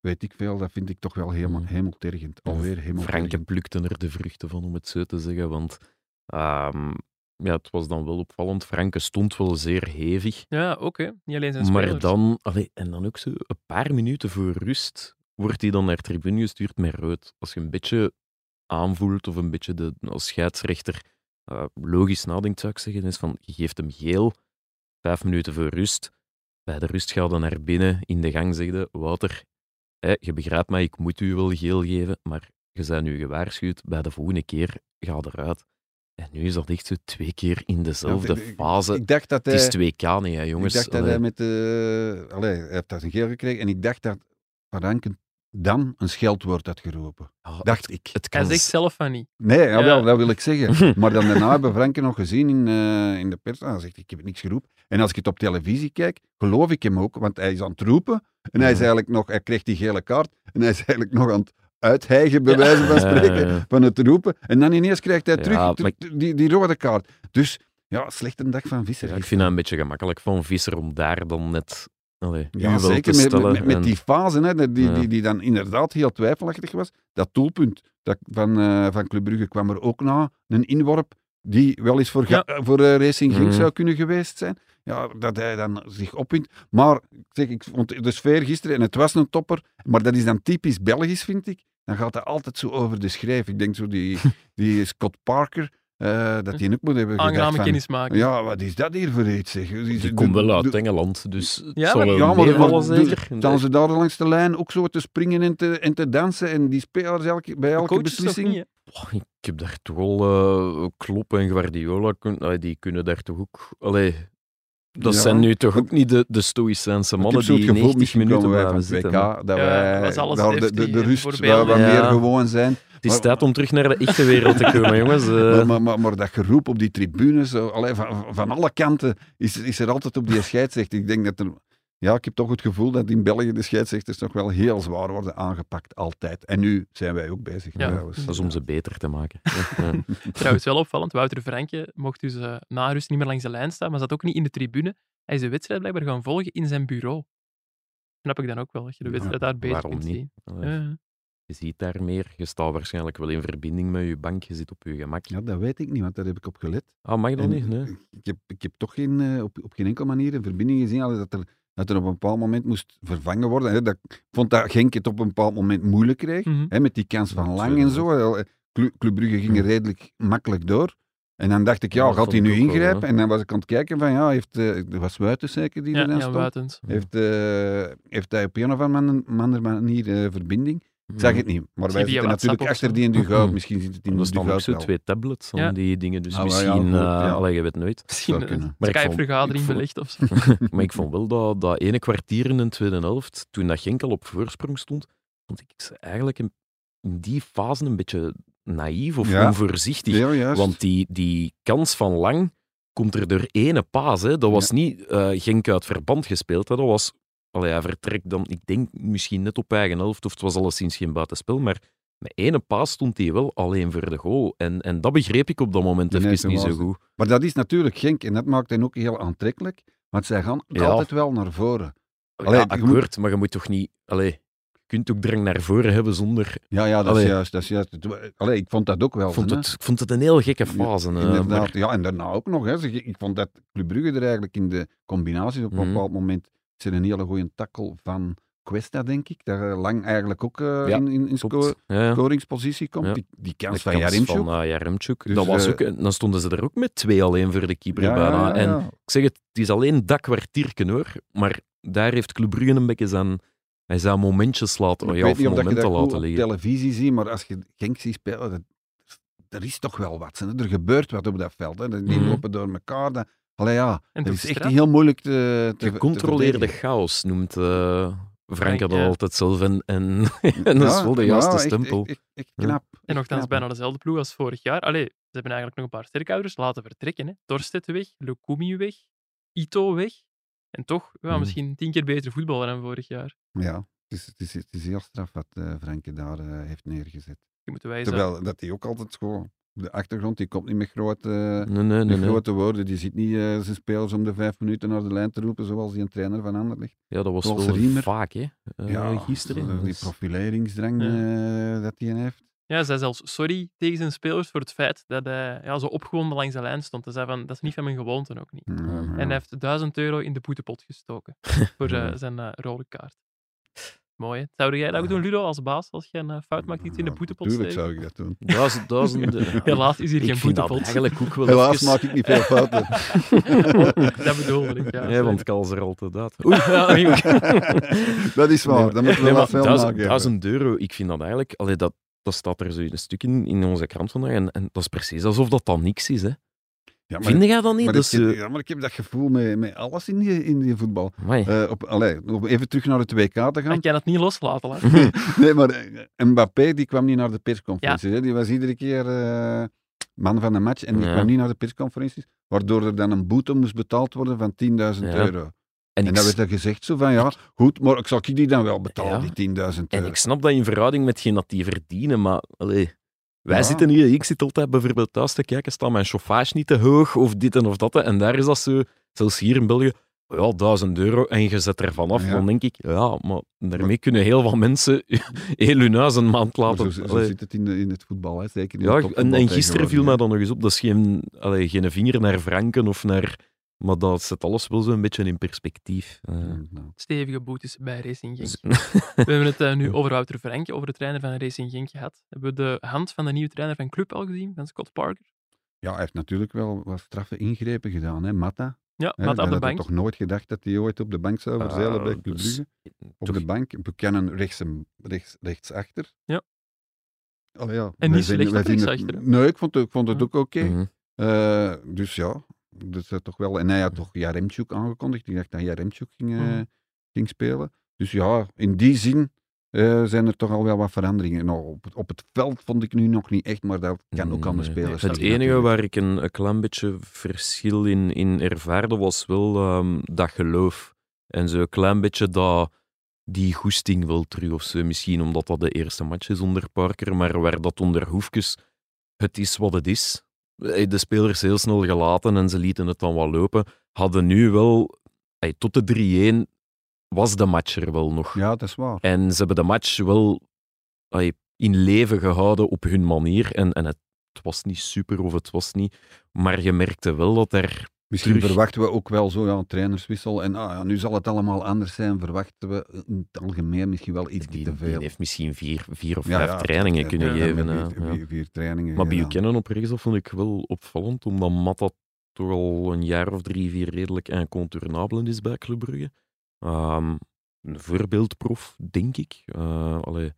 weet ik veel, dat vind ik toch wel helemaal, Mm. hemeltergend. Alweer Franke hemeltergend. plukte er de vruchten van, om het zo te zeggen. Want ehm, ja, het was dan wel opvallend. Franke stond wel zeer hevig. Ja, hè. Niet alleen zijn Maar spelers. dan, allee, en dan ook zo een paar minuten voor rust, wordt hij dan naar tribune gestuurd met rood. Als je een beetje aanvoelt of een beetje de, als scheidsrechter eh, logisch nadenkt, zou ik zeggen, is van je geeft hem geel, vijf minuten voor rust. Bij de rust gaat hij naar binnen, in de gang zegde Wouter, hè, je begrijpt mij, ik moet u wel geel geven, maar je bent nu gewaarschuwd, bij de volgende keer ga eruit. En nu is dat echt zo twee keer in dezelfde Ja, ik- fase. Ik dacht dat het is hij, 2K niet, hè, jongens. ik dacht dat Allee. hij met de, allee, hij heeft dat een geel gekregen en ik dacht dat Ranken dan een scheldwoord had geroepen. Ja, Dacht ik. Het Hij kan zegt zelf van niet. Nee, jawel, Ja. dat wil ik zeggen. [LAUGHS] Maar dan daarna hebben we Franke nog gezien in, eh, in de pers. En hij zegt, ik heb niks geroepen. En als ik het op televisie kijk, geloof ik hem ook. Want hij is aan het roepen. En hij is eigenlijk nog, hij kreeg die gele kaart. En hij is eigenlijk nog aan het uithijgen, bij wijze van spreken, ja. van het roepen. En dan ineens krijgt hij Ja, terug die, die rode kaart. Dus ja, slechte dag van Visser. Ja, ik vind dat een beetje gemakkelijk van Visser om daar dan net allee, Ja, zeker met, met, met en- die fase, hè, die, die, Ja. die, die dan inderdaad heel twijfelachtig was. Dat doelpunt dat van, eh, van Club Brugge kwam er ook na. Een inworp die wel eens voor, voor eh, Racing Genk Mhm. zou kunnen geweest zijn. Ja, dat hij dan zich opwint. Maar ik zeg, ik vond de sfeer gisteren, en het was een topper, maar dat is dan typisch Belgisch, vind ik. Dan gaat hij altijd zo over de schrijf. Ik denk zo die, [LAUGHS] die Scott Parker, eh, dat hij ook moet hebben Aangename van, kennismaking. Ja, wat is dat hier voor iets, zeg? Die, Die komt wel uit Engeland, dus het Ja, zal maar- wel ja, maar, maar zeker. staan ze daar langs de lijn ook zo te springen en te, en te dansen en die spelers elke, bij elke beslissing... niet? Oh, ik heb daar toch wel eh Klopp en Guardiola, kun- allee, die kunnen daar toch ook... Allee, dat Ja. zijn nu toch ook niet de, de stoïcijnse Ik mannen die gevoel, 90 misschien minuten blijven het zitten. WK, dat Ja, wij was alles daar de, de, de rust waar we Ja. meer gewoon zijn. Het is tijd om terug naar de echte wereld te komen, [LAUGHS] jongens. Eh, Maar, maar, maar, maar dat geroep op die tribunes, zo, allee, van, van alle kanten, is, is er altijd op die [LAUGHS] scheidsrechter. Ik denk dat er... Ja, ik heb toch het gevoel dat in België de scheidsrechters nog wel heel zwaar worden aangepakt, altijd. En nu zijn wij ook bezig, Ja. trouwens. dat is om ze beter te maken. [LAUGHS] Trouwens, wel opvallend. Wouter Franke mocht dus eh, na rust niet meer langs de lijn staan, maar zat ook niet in de tribune. Hij is de wedstrijd blijkbaar gaan volgen in zijn bureau. snap ik dan ook wel, dat je de wedstrijd daar beter waarom kunt niet? zien. Ja. Je ziet daar meer. Je staat waarschijnlijk wel in verbinding met je bank. Je zit op je gemak. Ja, dat weet ik niet, want daar heb ik op gelet. Ah, mag dat En niet? Nee. ik, heb, ik heb toch geen, eh, op, op geen enkele manier een verbinding gezien dat er, dat er op een bepaald moment moest vervangen worden. Hè. Dat, ik vond dat Genk het op een bepaald moment moeilijk kreeg, Mhm. hè, met die kans van Lang en zo. Eh, Clu- Club Brugge ging er redelijk makkelijk door. En dan dacht ik, ja, gaat hij nu wel, ingrijpen? en dan was ik aan het kijken van, ja, heeft, eh er was Wuiten zeker die er Ja, dan ja, stond. buitens. Heeft, eh, heeft hij op een of andere andere manier eh, verbinding? Ik zag het niet. Maar wij zitten natuurlijk achter die in de goud. Mhm. Misschien zit het in Er de goud zo twee tablets van Ja. die dingen. Dus Ah, ja, misschien... eh, ja. allee, je weet nooit. [LAUGHS] Misschien een kunnen. Maar ik vond- Skype-vergadering belegd of zo. [LAUGHS] maar ik vond wel dat, dat ene kwartier in de tweede helft, toen dat Genk al op voorsprong stond, vond ik ze eigenlijk in, in die fase een beetje naïef of Ja. onvoorzichtig. Ja, juist. Want die, die kans van Lang komt er door ene paas. Hè. Dat was niet eh, Genk uit verband gespeeld. Hè. Dat was, allee, hij vertrekt dan, ik denk misschien net op eigen helft, of het was alleszins geen buitenspel, maar met ene paas stond hij wel alleen voor de goal. En, en dat begreep ik op dat moment Nee, even niet zo goed. Maar dat is natuurlijk Genk en dat maakt hen ook heel aantrekkelijk. Want zij gaan Ja. altijd wel naar voren. Allee, ja, akkoord, maar je moet toch niet... Allee, je kunt ook drang naar voren hebben zonder... Ja, ja, dat Allee. is juist. Dat is juist. Het- Allee, ik vond dat ook wel. Ik vond het, ik vond het een heel gekke fase. Ja, eh, inderdaad. maar- Ja, en daarna ook nog. Hè. Ik vond dat Club Brugge er eigenlijk in de combinaties op een Mhm. bepaald moment is er een hele goede tackle van Cuesta, denk ik. Dat er lang eigenlijk ook eh, Ja, in, in, in Klopt. sco- Ja, ja. scoringspositie komt. Die, die kans De van kans Jaremchuk. van eh, Jaremchuk. Dus, dat was eh, ook, en dan stonden ze er ook met twee alleen voor de keeper bijna. En ik zeg het, het is alleen dat kwartierken hoor. Maar daar heeft Club Brugge een beetje zijn, hij zou momentjes laten, Ik weet of niet of dat je momenten dat laten op liggen. televisie ziet, maar als je Genk ziet spelen, dat, er is toch wel wat. Hè. Er gebeurt wat op dat veld. Hè. Die Mhm. lopen door elkaar. Dat, allee, ja, En dat is echt heel moeilijk te, te Gecontroleerde te chaos noemt eh Frank dat ja. altijd zelf. En, en, [LAUGHS] en dat is wel de ja, juiste stempel. Echt, echt, echt Ja. knap. En nogthans bijna dezelfde ploeg als vorig jaar. Allee, ze hebben eigenlijk nog een paar sterkhouders laten vertrekken. Hè. Dorstedt weg, Lukumi weg, Ito weg. En toch ja, Mhm. misschien tien keer beter voetballer dan vorig jaar. Ja, het is, het is, het is heel straf wat eh Franke daar eh, heeft neergezet. Die moeten wij zo. Terwijl dat hij ook altijd gewoon... De achtergrond, die komt niet met grote, Nee, met nee. grote woorden. Die ziet niet eh, zijn spelers om de vijf minuten naar de lijn te roepen, zoals die een trainer van Anderlecht. Ja, dat was wel Riemer. vaak, hè, eh, gisteren. eh, die Dus- profileringsdrang Ja. dat hij heeft. Ja, hij zei zelfs sorry tegen zijn spelers voor het feit dat hij ja, zo opgewonden langs de lijn stond. Hij zei van, dat is niet van mijn gewoonte ook niet. Ja, En ja. hij heeft 1000 euro in de boetepot gestoken [LAUGHS] voor Ja. zijn rode kaart. Mooi, hè? Zou jij dat ook doen, Ludo, als baas? Als je een eh, fout maakt, iets in de boetepot Tuurlijk zou ik dat doen. Duizend, duizenden. [LAUGHS] [LAUGHS] Helaas is hier ik geen boetepot. eigenlijk ook wel Helaas even- maak ik niet veel [LAUGHS] fouten. dat bedoelde ik, ja. Ja, sorry. want ze er altijd uit. Oei, dat is waar, dat moeten we Nee, wel maar veel duizend, maken. duizend euro, ik vind dat eigenlijk... Allee, dat, dat staat er zo in een stuk in, in onze krant vandaag. En, en dat is precies alsof dat dan niks is. Hè. Ja, maar- Vind jij dat niet? Maar, Dat ik, ja, maar ik heb dat gevoel met, met alles in die, in die voetbal. Eh, op, allee, om even terug naar het WK te gaan. Ik kan het niet loslaten. Hè. [LAUGHS] Nee, maar eh, Mbappé die kwam niet naar de persconferenties. hè. Die was iedere keer eh, man van de match en die Ja. kwam niet naar de persconferenties. Waardoor er dan een boete moest betaald worden van 10.000 Ja. euro. en, En dan werd er gezegd zo van, ja, goed, maar ik zal ik die dan wel betalen, Ja. die 10.000 en euro. ik snap dat in verhouding met geen dat die verdienen, maar allee, wij Ja. zitten hier, ik zit altijd bijvoorbeeld thuis te kijken, staat mijn chauffage niet te hoog, of dit en of dat, en daar is dat zo, zelfs hier in België, ja, 1000 euro en je zet er vanaf, Ja. dan denk ik, ja, maar daarmee kunnen heel wat mensen [LAUGHS] heel hun huis een maand laten. zo, zo zit het in, in het voetbal, hè. zeker in Ja, en, gisteren viel mij dan nog eens op, dat is geen, allee, geen vinger naar Franken of naar... Maar dat zet alles wel zo'n beetje in perspectief. Eh, nou. Stevige boetes bij Racing Genk. We [LAUGHS] hebben het eh, nu over Wouter Franke, over de trainer van Racing Genk gehad. Hebben we de hand van de nieuwe trainer van Club al gezien, van Scott Parker? Ja, hij heeft natuurlijk wel wat straffe ingrepen gedaan, hè, Matta. Ja, maar op de had bank. toch nooit gedacht dat hij ooit op de bank zou verzeilen bij Ah, Club dus- Brugge. Op toch- de bank. Buchanan rechts, rechts, rechtsachter. Ja. Allee, ja. En niet slecht rechtsachter? Nee, ik vond, het- ik vond het ook oké. Mhm. Eh, dus ja, dus, eh, toch wel. En hij had toch Jaremchuk aangekondigd. Ik dacht dat Jaremchuk ging, eh, Mhm. ging spelen. Dus ja, in die zin eh, zijn er toch al wel wat veranderingen. Nou, op, het, op het veld vond ik nu nog niet echt, maar dat kan ook aan de Nee. spelers Het liggen enige natuurlijk. waar ik een, een klein beetje verschil in, in ervaarde, was wel ehm, dat geloof. En zo'n klein beetje dat, die goesting wel terug of zo. Misschien omdat dat de eerste match is onder Parker, maar waar dat onder Hoefkes, het is wat het is. De spelers heel snel gelaten en ze lieten het dan wat lopen. Hadden nu wel, tot de 3-1, was de match er wel nog. Ja, dat is waar. En ze hebben de match wel in leven gehouden op hun manier. En, en het was niet super of het was niet. Maar je merkte wel dat er. Misschien terug- verwachten we ook wel zo ja, een trainerswissel. En ah, ja, nu zal het allemaal anders zijn. Verwachten we in het algemeen misschien wel iets Die, te die veel. heeft misschien vier, vier of Ja, vijf trainingen kunnen geven. Vier, Ja. vier, vier trainingen. Maar. Buchanan op rechtsaf vond ik wel opvallend, omdat Matta toch al een jaar of drie, vier redelijk incontournabel is bij Club Brugge. Ehm, een voorbeeldproef, denk ik. Eh allee,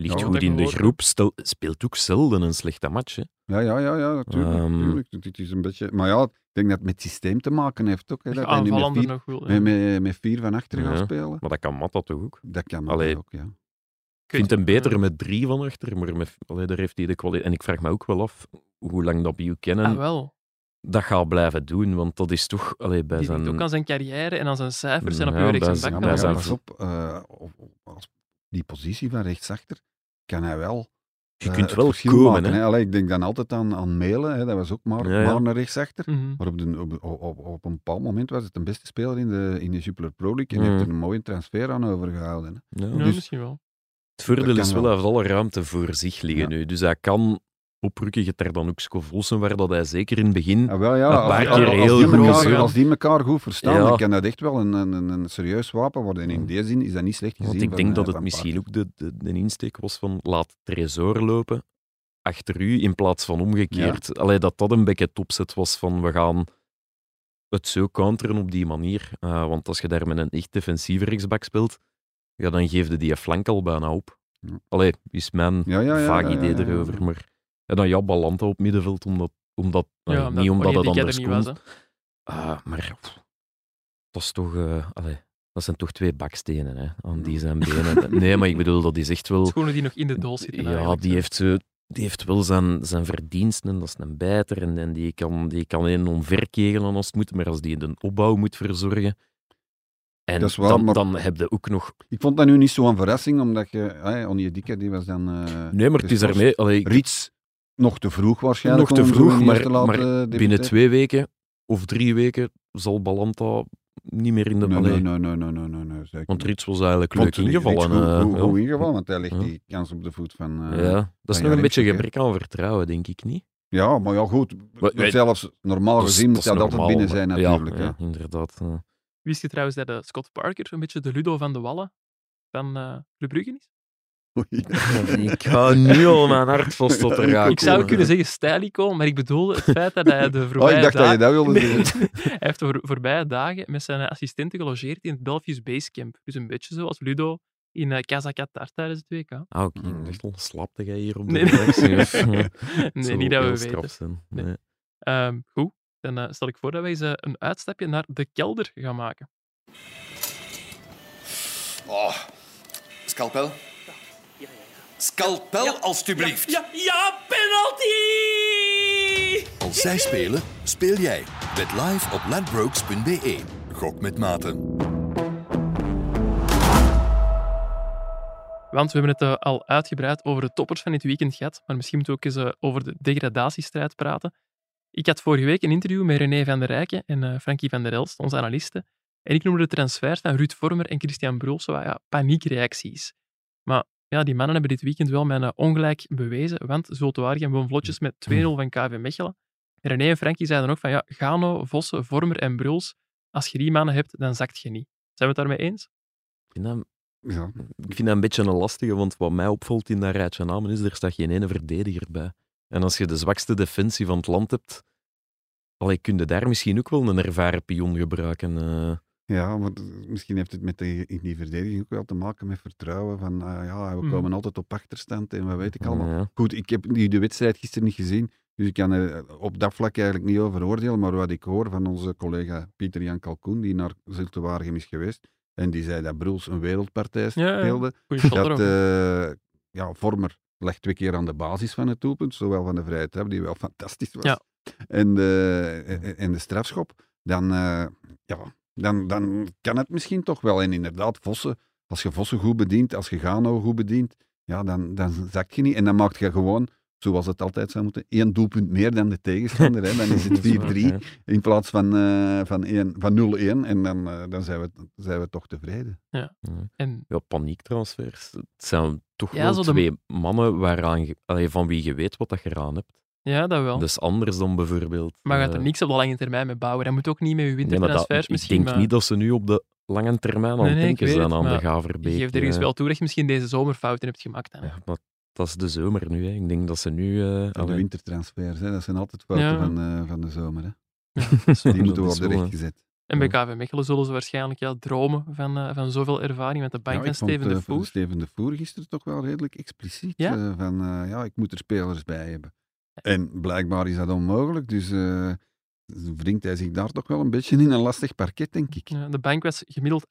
ligt Ja, goed dat in de groep, stel, speelt ook zelden een slechte match. Hè. Ja, ja, ja, ja natuurlijk. Ehm, natuurlijk. Dit is een beetje... Maar ja, ik denk dat het met het systeem te maken heeft ook. Hè, dat hij nu met vier, nog wel. ja. met, met, met vier van achter gaat spelen. Maar dat kan Matta toch ook? Dat kan Allee, ook, ja. Ik vind hem beter met drie van achter, maar met, allee, daar heeft hij de kwaliteit. En ik vraag me ook wel af hoe lang dat Buchanan Ah, wel. dat gaat blijven doen, want dat is toch allee, bij Die zijn... ook aan zijn carrière en aan zijn cijfers en op Ja, bij rechts en zijn- bak. Ja, maar zijn op, eh, op- op- als die positie van rechtsachter kan hij wel. Je eh, kunt het wel verschil komen, maken, hè. Allee, ik denk dan altijd aan, aan Melen, hè, dat was ook maar, Ja, ja. maar naar rechtsachter. Mhm. Maar op, de, op, op, op een bepaald moment was het de beste speler in de, in de Jupiler Pro League en Mhm. heeft er een mooie transfer aan overgehouden. Hè. Ja, Ja, dus misschien wel. het voordeel dat is wel, hij heeft alle ruimte voor zich liggen Ja. nu. Dus hij kan dan ook Scovolsen, waar dat hij zeker in het begin... Ja, wel, ja, Een als, paar die- keer als, heel die goed elkaar, zijn. als die elkaar goed verstaan, Ja. dan kan dat echt wel een, een, een, serieus wapen worden. En in deze zin is dat niet slecht gezien. Want ik denk eh, dat het van misschien ook de, de, de insteek was van laat Tresor lopen achter u in plaats van omgekeerd. Allee, dat dat een beetje het opzet was van we gaan het zo counteren op die manier. Eh, want als je daar met een echt defensieve rechtsback speelt, ja, dan geef je die flank al bijna op. Allee, is mijn Ja, ja, ja, vaag idee erover. Maar en dan ja, Balanta op middenveld, omdat, omdat, Ja, allee, omdat niet omdat het anders er was. hè. Ah, maar pff, dat is toch... eh, allee, dat zijn toch twee bakstenen hè, aan die zijn benen. Nee, maar ik bedoel, dat is echt wel... Schoenen die nog in de doos zitten. Ja, die heeft, zo, die heeft wel zijn, zijn verdiensten. Dat is een bijter. En, en die kan, die kan een omverkegelen als het moet. Maar als die de opbouw moet verzorgen. En Dat is waar, dan, maar- dan heb je ook nog. Ik vond dat nu niet zo'n verrassing, omdat je... Hey, Onyedika, die was dan... eh, Nee, maar het is ermee. Allee, Rits, nog te vroeg waarschijnlijk. nog te vroeg, maar, eerste te laten maar debuteren. binnen twee weken of drie weken zal Balanta niet meer in de. Nee, allee, nee, nee, nee, nee, nee, nee, zeker Want. Rits was eigenlijk leuk ingevallen. Eh, Goed, goed, ja. goed ingevallen, want hij legt Ja. die kans op de voet van... eh, ja, dat is nog een beetje gebrek aan vertrouwen, denk ik niet. Ja, maar ja, goed. Maar, Zelfs normaal is- gezien moet is dat altijd binnen zijn, natuurlijk. Ja, ja, inderdaad. ja. Wist je trouwens dat eh, Scott Parker een beetje de Ludo van de Wallen van eh Club Brugge is? Ik ga nu al mijn hart vast tot Ik zou kunnen zeggen stylico, maar ik bedoelde het feit dat hij de [LAUGHS] Oh, voorbije ik dacht dat je dagen... dat wilde zeggen. [LAUGHS] hij heeft de voor- voorbije dagen met zijn assistenten gelogeerd in het Belfius Basecamp. Dus een beetje zoals Ludo in uh, Kazakatar tijdens het WK. Ah, oké. Mm. Ik dacht al, slapte jij hier op de Nee, nee. eh, [LAUGHS] niet dat we weten. straf zijn. Nee. Nee. Ehm, goed, dan eh, stel ik voor dat wij eens eh, een uitstapje naar de kelder gaan maken. Oh, scalpel? Scalpel, alstublieft. Ja, ja, penalty! Als zij spelen, speel jij. Bet live op ladbrokes.be. Gok met maten. Want we hebben het eh, al uitgebreid over de toppers van dit weekend gehad, maar misschien moeten we ook eens eh, over de degradatiestrijd praten. Ik had vorige week een interview met René van der Rijken en eh, Frankie van der Elst, onze analisten, en ik noemde de transfers van Ruud Vormer en Christian Bruls zo wat, ja, paniekreacties. Ja, die mannen hebben dit weekend wel mijn ongelijk bewezen, want Zulte Waregem won vlotjes met 2-0 van KV Mechelen. En René en Frankie zeiden ook van ja, Gano, Vossen, Vormer en Bruls, als je die mannen hebt, dan zakt je niet. Zijn we het daarmee eens? Ik vind, dat, Ja. ik vind dat een beetje een lastige, want wat mij opvalt in dat rijtje namen is, er staat geen ene verdediger bij. En als je de zwakste defensie van het land hebt, allee, kun je daar misschien ook wel een ervaren pion gebruiken. eh. Ja, maar d- misschien heeft het met de, in die verdediging ook wel te maken met vertrouwen. Van ah, ja, we Mhm. komen altijd op achterstand en wat weet ik allemaal. Ja. Goed, ik heb die, de wedstrijd gisteren niet gezien, dus ik kan er op dat vlak eigenlijk niet over oordelen. Maar wat ik hoor van onze collega Pieter Jan Kalkoen, die naar Zulte Waregem is geweest, en die zei dat Bruls een wereldpartij Ja, ja. speelde, shot dat eh, ja, Vormer lag twee keer aan de basis van het doelpunt, zowel van de vrije trap, die wel [LAUGHS] fantastisch was, Ja. en, de, en- en de strafschop. Dan, eh, ja, dan, dan kan het misschien toch wel. En inderdaad, Vossen, als je Vossen goed bedient, als je Gano goed bedient, ja, dan, dan zak je niet. En dan maak je gewoon zoals het altijd zou moeten, één doelpunt meer dan de tegenstander. Hè. Dan is het [LAUGHS] Dat is waar, 4-3 ja. in plaats van, eh, van, één- van 0-1. En dan, eh, dan zijn, we, zijn we toch tevreden. En Ja, paniektransfers. Het zijn toch Ja, wel de- twee mannen waaraan allee, van wie je weet wat dat je eraan hebt. Ja, dat wel. Is anders dan bijvoorbeeld... maar gaat er eh, niks op de lange termijn mee bouwen. Dat moet ook niet met je nee, dat- wintertransfers Ik misschien. denk maar niet dat ze nu op de lange termijn aan Nee, nee, ik denken zijn het, aan de Gaverbeek. je geeft ergens eh. wel toe dat je misschien deze zomer fouten hebt gemaakt. Hè. Ja, maar dat is de zomer nu. Hè. Ik denk dat ze nu... eh, Van de wintertransfers, hè. dat zijn altijd fouten Ja. van, eh, van de zomer. Hè. [LAUGHS] dat Die moeten worden rechtgezet. En bij KV Mechelen zullen ze waarschijnlijk ja, dromen van, eh, van zoveel ervaring met de bank Ja, van ik vond, Steven de Voer. Steven de Voer gisteren toch wel redelijk expliciet. Ja? eh, van, eh, ja, ik moet er spelers bij hebben. En blijkbaar is dat onmogelijk, dus eh wringt hij zich daar toch wel een beetje in een lastig parket, denk ik. Ja, de bank was gemiddeld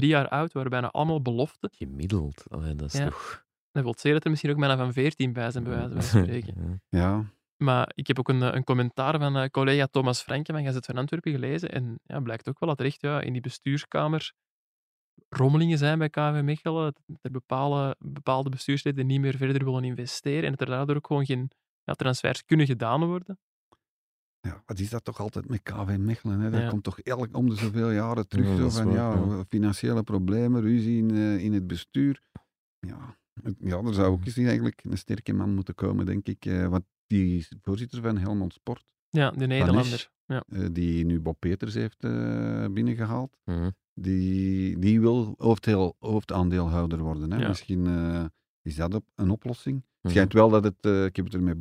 18,3 jaar oud, waren bijna allemaal beloften. Gemiddeld. Allee, dat is Ja. toch... Dat wil zeggen dat er misschien ook bijna van 14 bij zijn, bij wijze van spreken. [LAUGHS] Ja. Maar ik heb ook een, eh, een commentaar van eh, collega Thomas Franke van Gazet van Antwerpen gelezen. En ja, blijkt ook wel dat er echt ja, in die bestuurskamer rommelingen zijn bij KV Mechelen. Dat er bepaalde, bepaalde bestuursleden niet meer verder willen investeren. En dat er daardoor ook gewoon geen ja, transfers kunnen gedaan worden. ja, wat is dat toch altijd met KV Mechelen? Hè? Dat Ja. komt toch elk om de zoveel jaren terug. Ja, zo van, waar, ja, financiële problemen, ruzie in, eh, in het bestuur. Ja, ja, er zou ook eens eigenlijk een sterke man moeten komen, denk ik. eh, want die voorzitter van Helmond Sport. Ja, de Nederlander. Ja. eh, die nu Bob Peters heeft eh, binnengehaald. Mhm. Die, die wil hoofdaandeelhouder worden. Hè? Ja. Misschien eh, is dat op, een oplossing. Het Mhm. schijnt wel dat het, eh, ik heb het er met,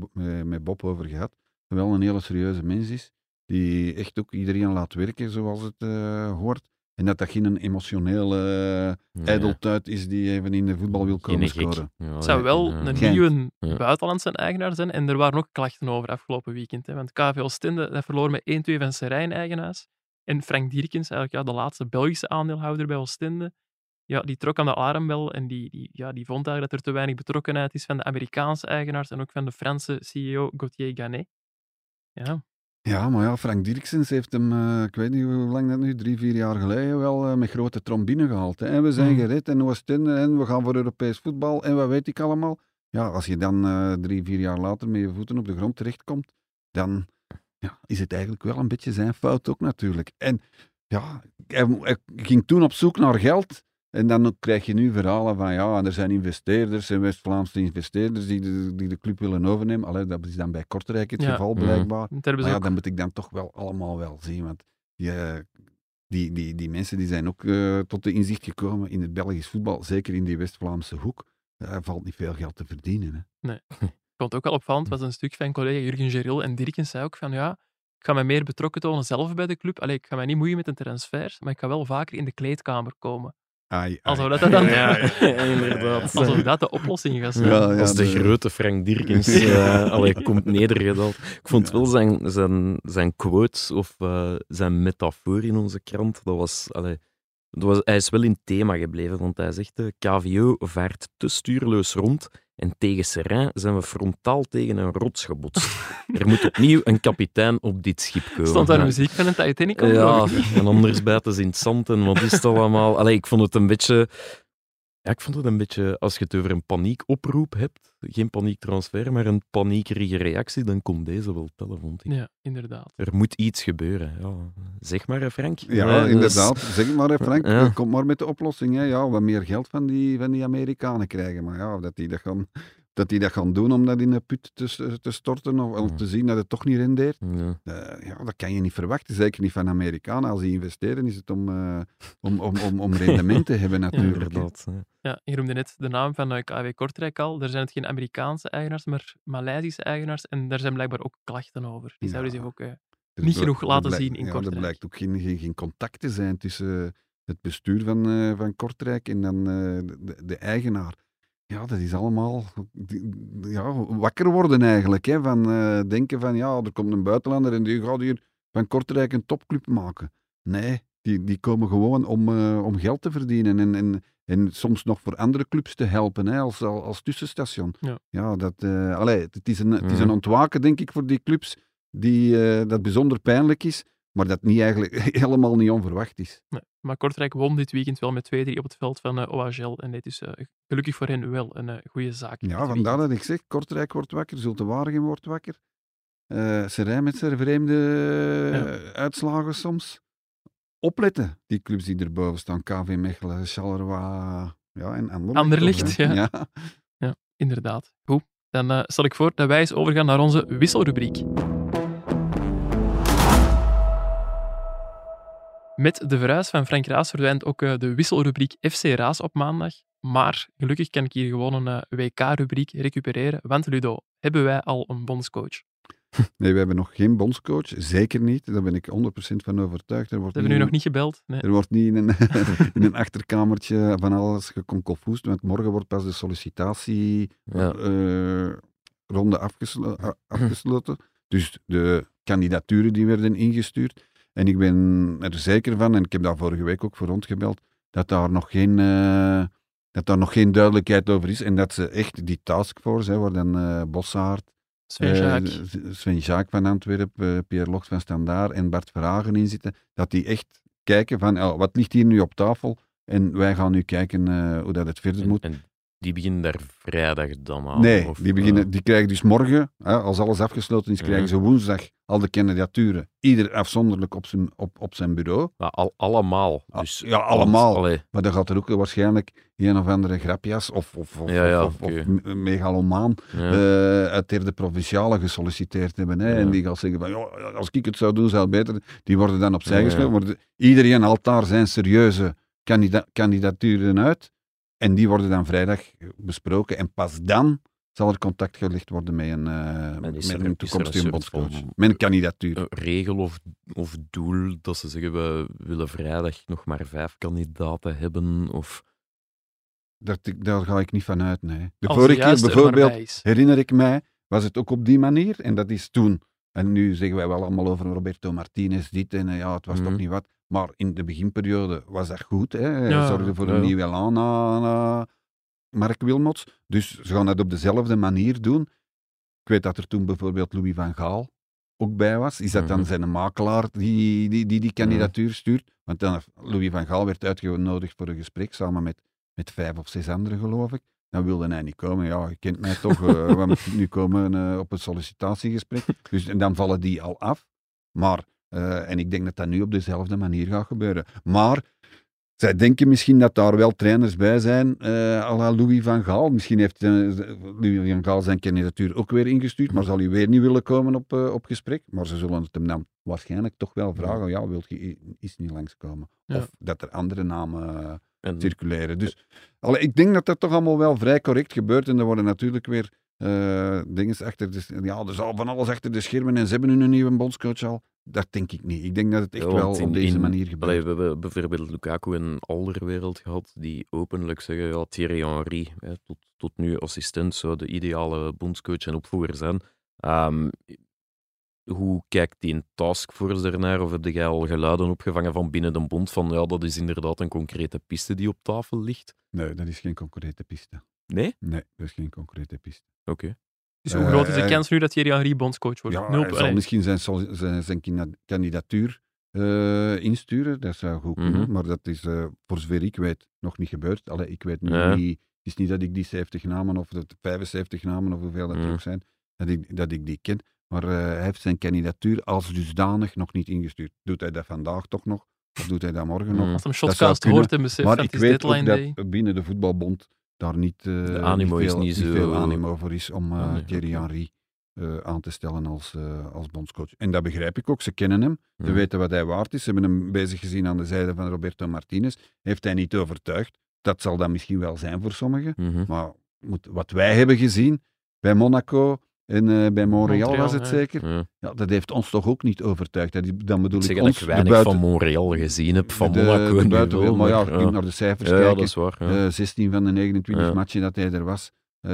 met Bob over gehad, wel een hele serieuze mens is. Die echt ook iedereen laat werken zoals het eh, hoort. En dat dat geen emotionele ijdeltuit is die even in de voetbal wil komen scoren. Ja, Het zou wel ja. een nieuwe Ja. buitenlandse eigenaar zijn. En er waren ook klachten over afgelopen weekend. Hè. Want KV Oostende dat verloor met 1-2 van Serijn eigenaars. En Frank Dierkens, eigenlijk ja, de laatste Belgische aandeelhouder bij Oostende, ja, die trok aan de alarmbel en die, die, ja, die vond eigenlijk dat er te weinig betrokkenheid is van de Amerikaanse eigenaars en ook van de Franse CEO Gauthier Ganet. Ja, Ja, maar ja, Frank Dirksens heeft hem, eh, ik weet niet hoe lang dat nu, drie, vier jaar geleden, wel eh, met grote trom binnengehaald. Hè. En we zijn Mm. gered en Oostende en we gaan voor Europees voetbal en wat weet ik allemaal. Ja, als je dan eh, drie, vier jaar later met je voeten op de grond terechtkomt, dan ja, is het eigenlijk wel een beetje zijn fout ook natuurlijk. En ja, hij, hij ging toen op zoek naar geld. En dan krijg je nu verhalen van ja, er zijn investeerders en West-Vlaamse investeerders die de, die de club willen overnemen. Allee, dat is dan bij Kortrijk het Ja. geval Mhm. blijkbaar. Maar ja, dat moet ik dan toch wel allemaal wel zien. Want die, eh, die, die, die mensen die zijn ook eh, tot de inzicht gekomen in het Belgisch voetbal, zeker in die West-Vlaamse hoek. Daar valt niet veel geld te verdienen. Hè. Ik [LAUGHS] vond het ook wel opvallend, was een stuk van collega Jurgen Geril en Dirkens zei ook van ja, ik ga mij meer betrokken tonen zelf bij de club. Allee, ik ga mij niet moeien met de transfers, maar ik ga wel vaker in de kleedkamer komen. Ai, ai. Alsof dat, dat dan... [LAUGHS] Ja, [LAUGHS] inderdaad. Alsof dat de oplossing gaat zijn. Ja, ja, Als de de- grote Frank Dirkens eh allee, komt nedergedaald. Ik vond wel zijn, zijn, zijn quotes of eh, zijn metafoor in onze krant, dat was, allee, dat was... Hij is wel in thema gebleven, want hij zegt, eh, KVO vaart te stuurloos rond en tegen Serrain zijn we frontaal tegen een rots gebotst. er moet opnieuw een kapitein op dit schip komen. Stond daar Ja. muziek van een Titanic? Ja, en anders bijten ze in het zand en wat is het allemaal. Allee, ik vond het een beetje... Ja, ik vond het een beetje... Als je het over een paniekoproep hebt, geen paniektransfer, maar een paniekerige reactie, dan kon deze wel tellen, vond ik. Ja, inderdaad. Er moet iets gebeuren. Ja. Zeg maar, hè, Frank. Ja, Eh, inderdaad. Zeg maar, hè, Frank. Ja. Kom maar met de oplossing. Hè. Ja, wat meer geld van die, van die Amerikanen krijgen. Maar ja, dat die dat gaan, dat die dat gaan doen om dat in een put te, te storten of, Ja. te zien dat het toch niet rendeert. Ja. Eh, ja, dat kan je niet verwachten. Zeker niet van Amerikanen. Als die investeren, is het om, eh, om, om, om, om rendement te hebben [LAUGHS] natuurlijk. Ja, je noemde net de naam van eh, KW Kortrijk al. Daar zijn het geen Amerikaanse eigenaars, maar Maleisische eigenaars. En daar zijn blijkbaar ook klachten over. Die zouden zich ook... Er Niet genoeg er laten blijkt- zien in ja, Kortrijk. Er blijkt ook geen, geen, geen contact te zijn tussen het bestuur van, eh, van Kortrijk en dan eh, de, de eigenaar. Ja, dat is allemaal ja, wakker worden eigenlijk. Hè, van eh, denken van, ja, er komt een buitenlander en die gaat hier van Kortrijk een topclub maken. Nee, die, die komen gewoon om, eh, om geld te verdienen en, en, en soms nog voor andere clubs te helpen hè, als, als tussenstation. Ja. dat, allee, het, is een, het is een ontwaken, denk ik, voor die clubs die, dat bijzonder pijnlijk is. Maar dat niet eigenlijk [LAUGHS] helemaal niet onverwacht is. Nee. Maar Kortrijk won dit weekend wel met 2-3 op het veld van OHL. En dit is eh, gelukkig voor hen wel een eh, goede zaak. Ja, vandaar dat ik zeg, Kortrijk wordt wakker, Zulte Waregem wordt wakker. Eh Serijn met zijn vreemde uitslagen soms. Opletten, die clubs die erboven staan. KV Mechelen, Charleroi ja, en Anderlecht. Anderlecht, toch, hè? ja. Inderdaad. Goed. Dan stel ik voor dat wij eens overgaan naar onze wisselrubriek. Met de verhuis van Frank Raas verdwijnt ook eh, de wisselrubriek FC Raas op maandag. Maar gelukkig kan ik hier gewoon een eh, WK-rubriek recupereren. Want Ludo, hebben wij al een bondscoach? [LAUGHS] Nee, we hebben nog geen bondscoach. Zeker niet. Daar ben ik 100% van overtuigd. Er wordt hebben nu nog niet gebeld. Nee. Er wordt niet in een, [LAUGHS] [LAUGHS] in een achterkamertje van alles gekonkelfoest, want morgen wordt pas de sollicitatie Ja. eh, ronde afgeslo- a- afgesloten. Dus de kandidaturen die werden ingestuurd. En ik ben er zeker van, en ik heb daar vorige week ook voor rondgebeld, dat daar nog geen, eh, dat daar nog geen duidelijkheid over is. En dat ze echt die taskforce, hè, waar dan eh Bossaert, Sven eh, Jaak. Sven Jaak van Antwerpen, Pierre Locht van Standaard en Bart Verhagen in zitten, dat die echt kijken van oh, wat ligt hier nu op tafel en wij gaan nu kijken hoe dat het verder En, moet. en die beginnen daar vrijdag dan aan? nee, of, die, beginnen, eh, die krijgen dus morgen, hè, als alles afgesloten is, krijgen ze woensdag al de kandidaturen, ieder afzonderlijk op zijn, op, op zijn bureau. al, allemaal. Ah, Dus, ja, allemaal. Allee, Maar dan gaat er ook waarschijnlijk een of andere grapjas of, of, of, Ja, ja, of, of, oké. of me- megalomaan ja. eh, uit derde provinciale gesolliciteerd hebben. Hè? En die gaan zeggen van, "Ja, als ik het zou doen, zou het beter. Die worden dan opzij geschoven. Maar de- iedereen haalt daar zijn serieuze kandida- kandidaturen uit. En die worden dan vrijdag besproken. En pas dan zal er contact gelegd worden met een, eh, met er- een toekomstige bondscoach. Met een kandidatuur. een regel of, of doel dat ze zeggen we willen vrijdag nog maar vijf kandidaten hebben? Of, Dat, ik- daar ga ik niet van uit, nee. De Als vorige keer er bijvoorbeeld... herinner ik mij, was het ook op die manier. En dat is toen. En nu zeggen wij wel allemaal over Roberto Martinez dit en eh, ja, het was Mhm. toch niet wat. Maar in de beginperiode was dat goed. Hè. Hij Ja, zorgde voor een nieuw elan aan Mark Wilmots. Dus ze gaan dat op dezelfde manier doen. Ik weet dat er toen bijvoorbeeld Louis van Gaal ook bij was. Is dat dan Mhm. zijn makelaar die die, die, die kandidatuur stuurt? Want dan, Louis van Gaal werd uitgenodigd voor een gesprek samen met, met vijf of zes anderen, geloof ik. Dan wilde hij niet komen. Ja, je kent mij toch. eh [LAUGHS] we moeten nu komen eh, op een sollicitatiegesprek. Dus, en dan vallen die al af. Maar, eh, en ik denk dat dat nu op dezelfde manier gaat gebeuren. Maar zij denken misschien dat daar wel trainers bij zijn, eh à la Louis van Gaal. Misschien heeft eh, Louis van Gaal zijn kandidatuur ook weer ingestuurd, maar zal hij weer niet willen komen op, op gesprek. Maar ze zullen het hem dan waarschijnlijk toch wel vragen. Ja, wilt je iets niet langskomen? Ja. Of dat er andere namen en, circuleren. Dus allee, ik denk dat dat toch allemaal wel vrij correct gebeurt. En er worden natuurlijk weer eh dingen achter de... Ja, er zal van alles achter de schermen en ze hebben nu een nieuwe bondscoach al. Dat denk ik niet. Ik denk dat het echt Ja, wel op in- deze in- manier gebeurt. allee, we hebben bijvoorbeeld Lukaku en Alderwereld gehad, die openlijk zeggen, ja, Thierry Henry, hè, tot, tot nu assistent, zou de ideale bondscoach en opvoer zijn. Ehm, hoe kijkt die een taskforce ernaar? Of heb jij al geluiden opgevangen van binnen de bond van, ja, dat is inderdaad een concrete piste die op tafel ligt? Nee, dat is geen concrete piste. Nee? Nee, dat is geen concrete piste. Oké. Dus hoe groot is de Eh, kans nu dat Thierry Henry bondscoach wordt? Ja, Nul- hij zal misschien zijn, zijn, zijn kandidatuur eh, insturen. Dat zou goed kunnen. Mhm. Maar dat is, eh, voor zover ik weet, nog niet gebeurd. Allee, ik weet nu Ja. niet... Het is niet dat ik die 70 namen of de 75 namen of hoeveel dat Mhm. ook zijn, dat ik, dat ik die ken. Maar hij heeft zijn kandidatuur als dusdanig nog niet ingestuurd. Doet hij dat vandaag toch nog? Of doet hij dat morgen nog? Mhm. Als hem Shotcast hoort en beseft Maar dat ik ook deadline dat day. binnen de voetbalbond daar niet, eh, De animo niet is veel, niet zo- veel animo voor is om nee, Thierry. Henry eh, aan te stellen als, als bondscoach. En dat begrijp ik ook. Ze kennen hem. Ze weten wat hij waard is. Ze hebben hem bezig gezien aan de zijde van Roberto Martinez. Heeft hij niet overtuigd. Dat zal dan misschien wel zijn voor sommigen. Mhm. Maar moet, wat wij hebben gezien bij Monaco en eh, bij Montreal, Montreal, was het ja. zeker. Ja. Ja, dat heeft ons toch ook niet overtuigd. Dat, dan bedoel Ik ik zeg dat ons, ik weinig buiten, van Montreal gezien heb, van de, Monaco de wel, Maar ja, je kunt naar de cijfers ja, ja, kijken. dat is waar. Ja. Eh, 16 van de 29 Ja. matchen dat hij er was, eh,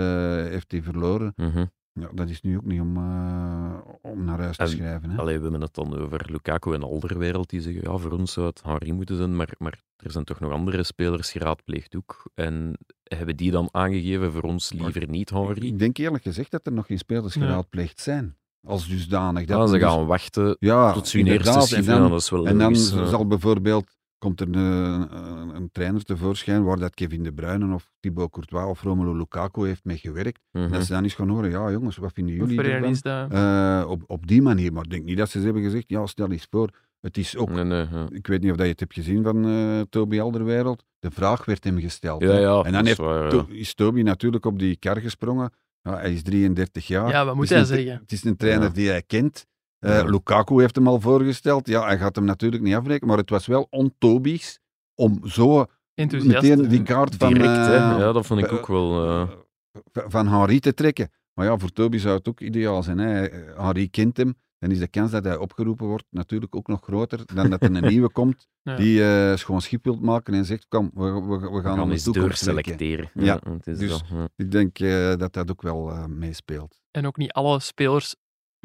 heeft hij verloren. Mhm. Ja, dat is nu ook niet om, eh, om naar huis te En- schrijven. Hè? Allee, we hebben het dan over Lukaku en Alderwereld die zeggen, ja, voor ons zou het Henry moeten zijn, maar, maar er zijn toch nog andere spelers geraadpleegd ook. En hebben die dan aangegeven voor ons liever niet Henry? Ik denk eerlijk gezegd dat er nog geen spelers geraadpleegd zijn. als dusdanig. Dat Ja, ze dus- gaan wachten ja, tot ze hun eerste inderdaad. En schieven. dan- Ja, dat is wel En dan zal bijvoorbeeld, komt er een, een, een trainer tevoorschijn waar dat Kevin De Bruyne of Thibaut Courtois of Romelu Lukaku heeft mee gewerkt. Mhm. Dat ze dan eens gaan horen, ja jongens, wat vinden jullie ervan? Eh, op, op die manier. Maar ik denk niet dat ze hebben gezegd, ja stel eens voor, het is ook, Nee, nee, ja. ik weet niet of dat je het hebt gezien van eh Toby Alderweireld, de vraag werd hem gesteld. Ja, hè. ja, en dan is heeft waar, ja. To- is Toby natuurlijk op die kar gesprongen. Ja, hij is 33 jaar. Ja, wat moet Het is hij een- zeggen? Het is een trainer Ja. die hij kent. Eh, Ja. Lukaku heeft hem al voorgesteld. Ja, hij gaat hem natuurlijk niet afbreken, maar het was wel ontobisch om zo Enthousiast. meteen die kaart van, Direct, eh, Ja, dat vond ik eh, ook wel... eh, van Henri te trekken. Maar ja, voor Toby zou het ook ideaal zijn. Hè. Henri kent hem. Dan is de kans dat hij opgeroepen wordt natuurlijk ook nog groter dan dat er een [LAUGHS] nieuwe komt Ja. die eh, schoon schip wilt maken en zegt, kom, we, we, we we gaan gaan aan de eens doorselecteren. Ja, het is dus- ja. Ik denk eh, dat dat ook wel eh, meespeelt. En ook niet alle spelers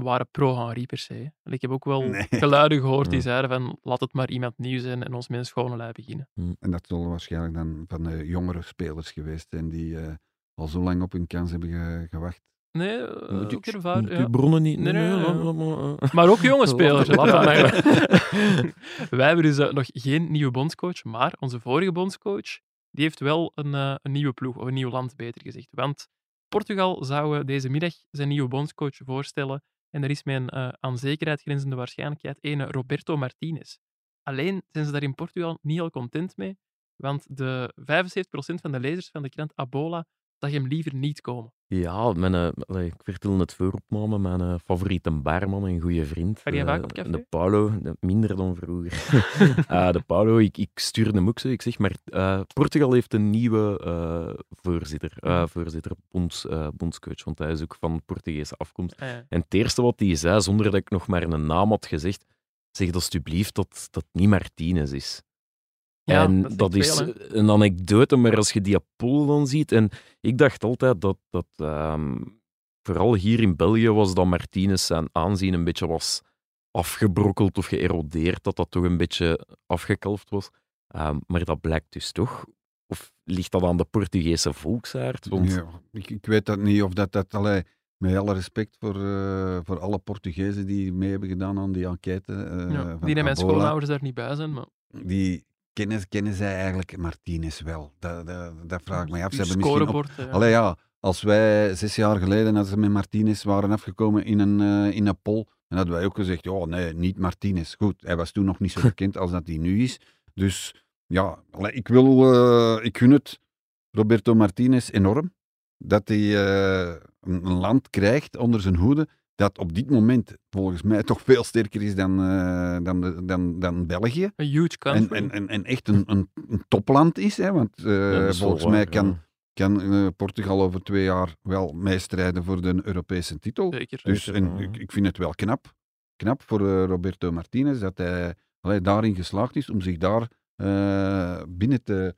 waren pro-Henri per se. hè. Ik heb ook wel Nee. geluiden gehoord die zeiden van laat het maar iemand nieuw zijn en ons met een schone lei beginnen. En dat zullen waarschijnlijk dan van de jongere spelers geweest zijn die eh, al zo lang op hun kans hebben ge- gewacht. Nee, eh, Moet ook ik- moet ja. uw bronnen niet... Nee, nee, nee, laat- nee. laat maar, eh. Ook jonge [LAUGHS] spelers. [LAUGHS] [LAUGHS] Wij hebben dus eh, nog geen nieuwe bondscoach, maar onze vorige bondscoach die heeft wel een, eh, een nieuwe ploeg, of een nieuw land beter gezegd. Want Portugal zou eh, deze middag zijn nieuwe bondscoach voorstellen en er is met een eh, aan zekerheid grenzende waarschijnlijkheid ene Roberto Martinez. Alleen zijn ze daar in Portugal niet heel content mee, want de 75% van de lezers van de krant Abola zag hem liever niet komen. Ja, mijn, eh, ik vertel het voor opname, mijn eh, favoriete baarman en goede vriend. Ga jij eh, vaak op café? De Paulo, de- minder dan vroeger. [LAUGHS] [LAUGHS] Ah, de Paulo, ik, ik stuurde hem ook zo. Ik zeg maar, Portugal heeft een nieuwe voorzitter, Mhm. voorzitter bonds, bondscoach, want hij is ook van Portugese afkomst. Ah, ja. En het eerste wat hij zei, zonder dat ik nog maar een naam had gezegd, zeg alsjeblieft dat dat niet Martinez is. Ja, en dat is veel, een anekdote, maar als je die pool dan ziet... En ik dacht altijd dat, dat ehm, vooral hier in België was dat Martinez zijn aanzien een beetje was afgebrokkeld of geërodeerd, dat dat toch een beetje afgekalfd was. Ehm, maar dat blijkt dus toch... Of ligt dat aan de Portugese volksaard? Want Ja, ik, ik weet dat niet of dat dat... Allee, met alle respect voor, eh, voor alle Portugezen die mee hebben gedaan aan die enquête. eh, Ja, van die mijn schoonouders daar niet bij zijn, maar Die kennen, kennen zij eigenlijk Martinez wel? Dat, dat, dat vraag ik mij af. Ze hebben misschien op, eh, Allee, ja, als wij zes jaar geleden als ze met Martinez waren afgekomen in een, eh, in een dan hadden wij ook gezegd, ja, nee, niet Martinez. Goed, hij was toen nog niet zo [LAUGHS] bekend als dat hij nu is. Dus ja, allee, ik wil, eh, ik gun het Roberto Martinez enorm dat hij een land krijgt onder zijn hoede dat op dit moment volgens mij toch veel sterker is dan, eh, dan, de- dan, dan België. Een huge country. En, en, en, echt een, een, een topland is, hè, want eh, Ja, is volgens waar, mij ja. kan, kan eh, Portugal over twee jaar wel meestrijden voor de Europese titel. Zeker. Dus Zeker, en, ja. ik, ik vind het wel knap, knap voor Roberto Martinez dat hij allee, daarin geslaagd is om zich daar binnen te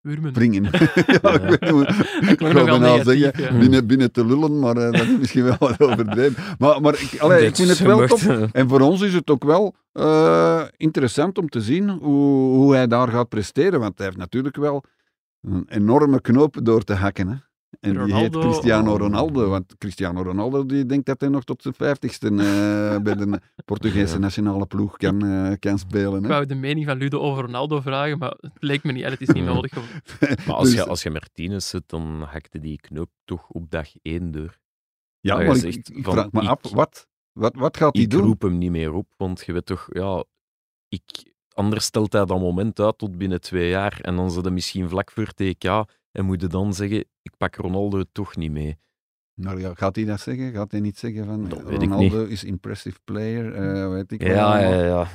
Wurmen. wringen. [LAUGHS] [LAUGHS] ja, ik weet niet hoe- ik bijna zeggen, ja. binnen, binnen te lullen, maar eh, dat is misschien wel wat overdreven. Maar, maar ik, allee, ik vind het wel top. En voor ons is het ook wel eh, interessant om te zien hoe, hoe hij daar gaat presteren. Want hij heeft natuurlijk wel een enorme knoop door te hakken. Hè. En die heet Cristiano Ronaldo. Want Cristiano Ronaldo die denkt dat hij nog tot zijn vijftigste eh, [LAUGHS] bij de Portugese nationale ploeg kan, eh, kan spelen. Ik Hè. wou de mening van Ludo over Ronaldo vragen, maar het leek me niet. Het is niet [LAUGHS] nodig. Maar als, Dus- je, als je Martinez zet, dan hakte die knoop toch op dag één door. ja, maar ik, zegt ik vraag me ik- af, wat, wat, wat gaat hij Ik doen? roep hem niet meer op, want je weet toch, ja, ik, anders stelt hij dat moment uit tot binnen twee jaar. En dan zit hij misschien vlak voor TK en moet je dan zeggen, ik pak Ronaldo toch niet mee. Nou ja, gaat hij dat zeggen? Gaat hij niet zeggen van Dat Ronaldo is impressive player? eh, weet ik Ja, allemaal? ja, ja.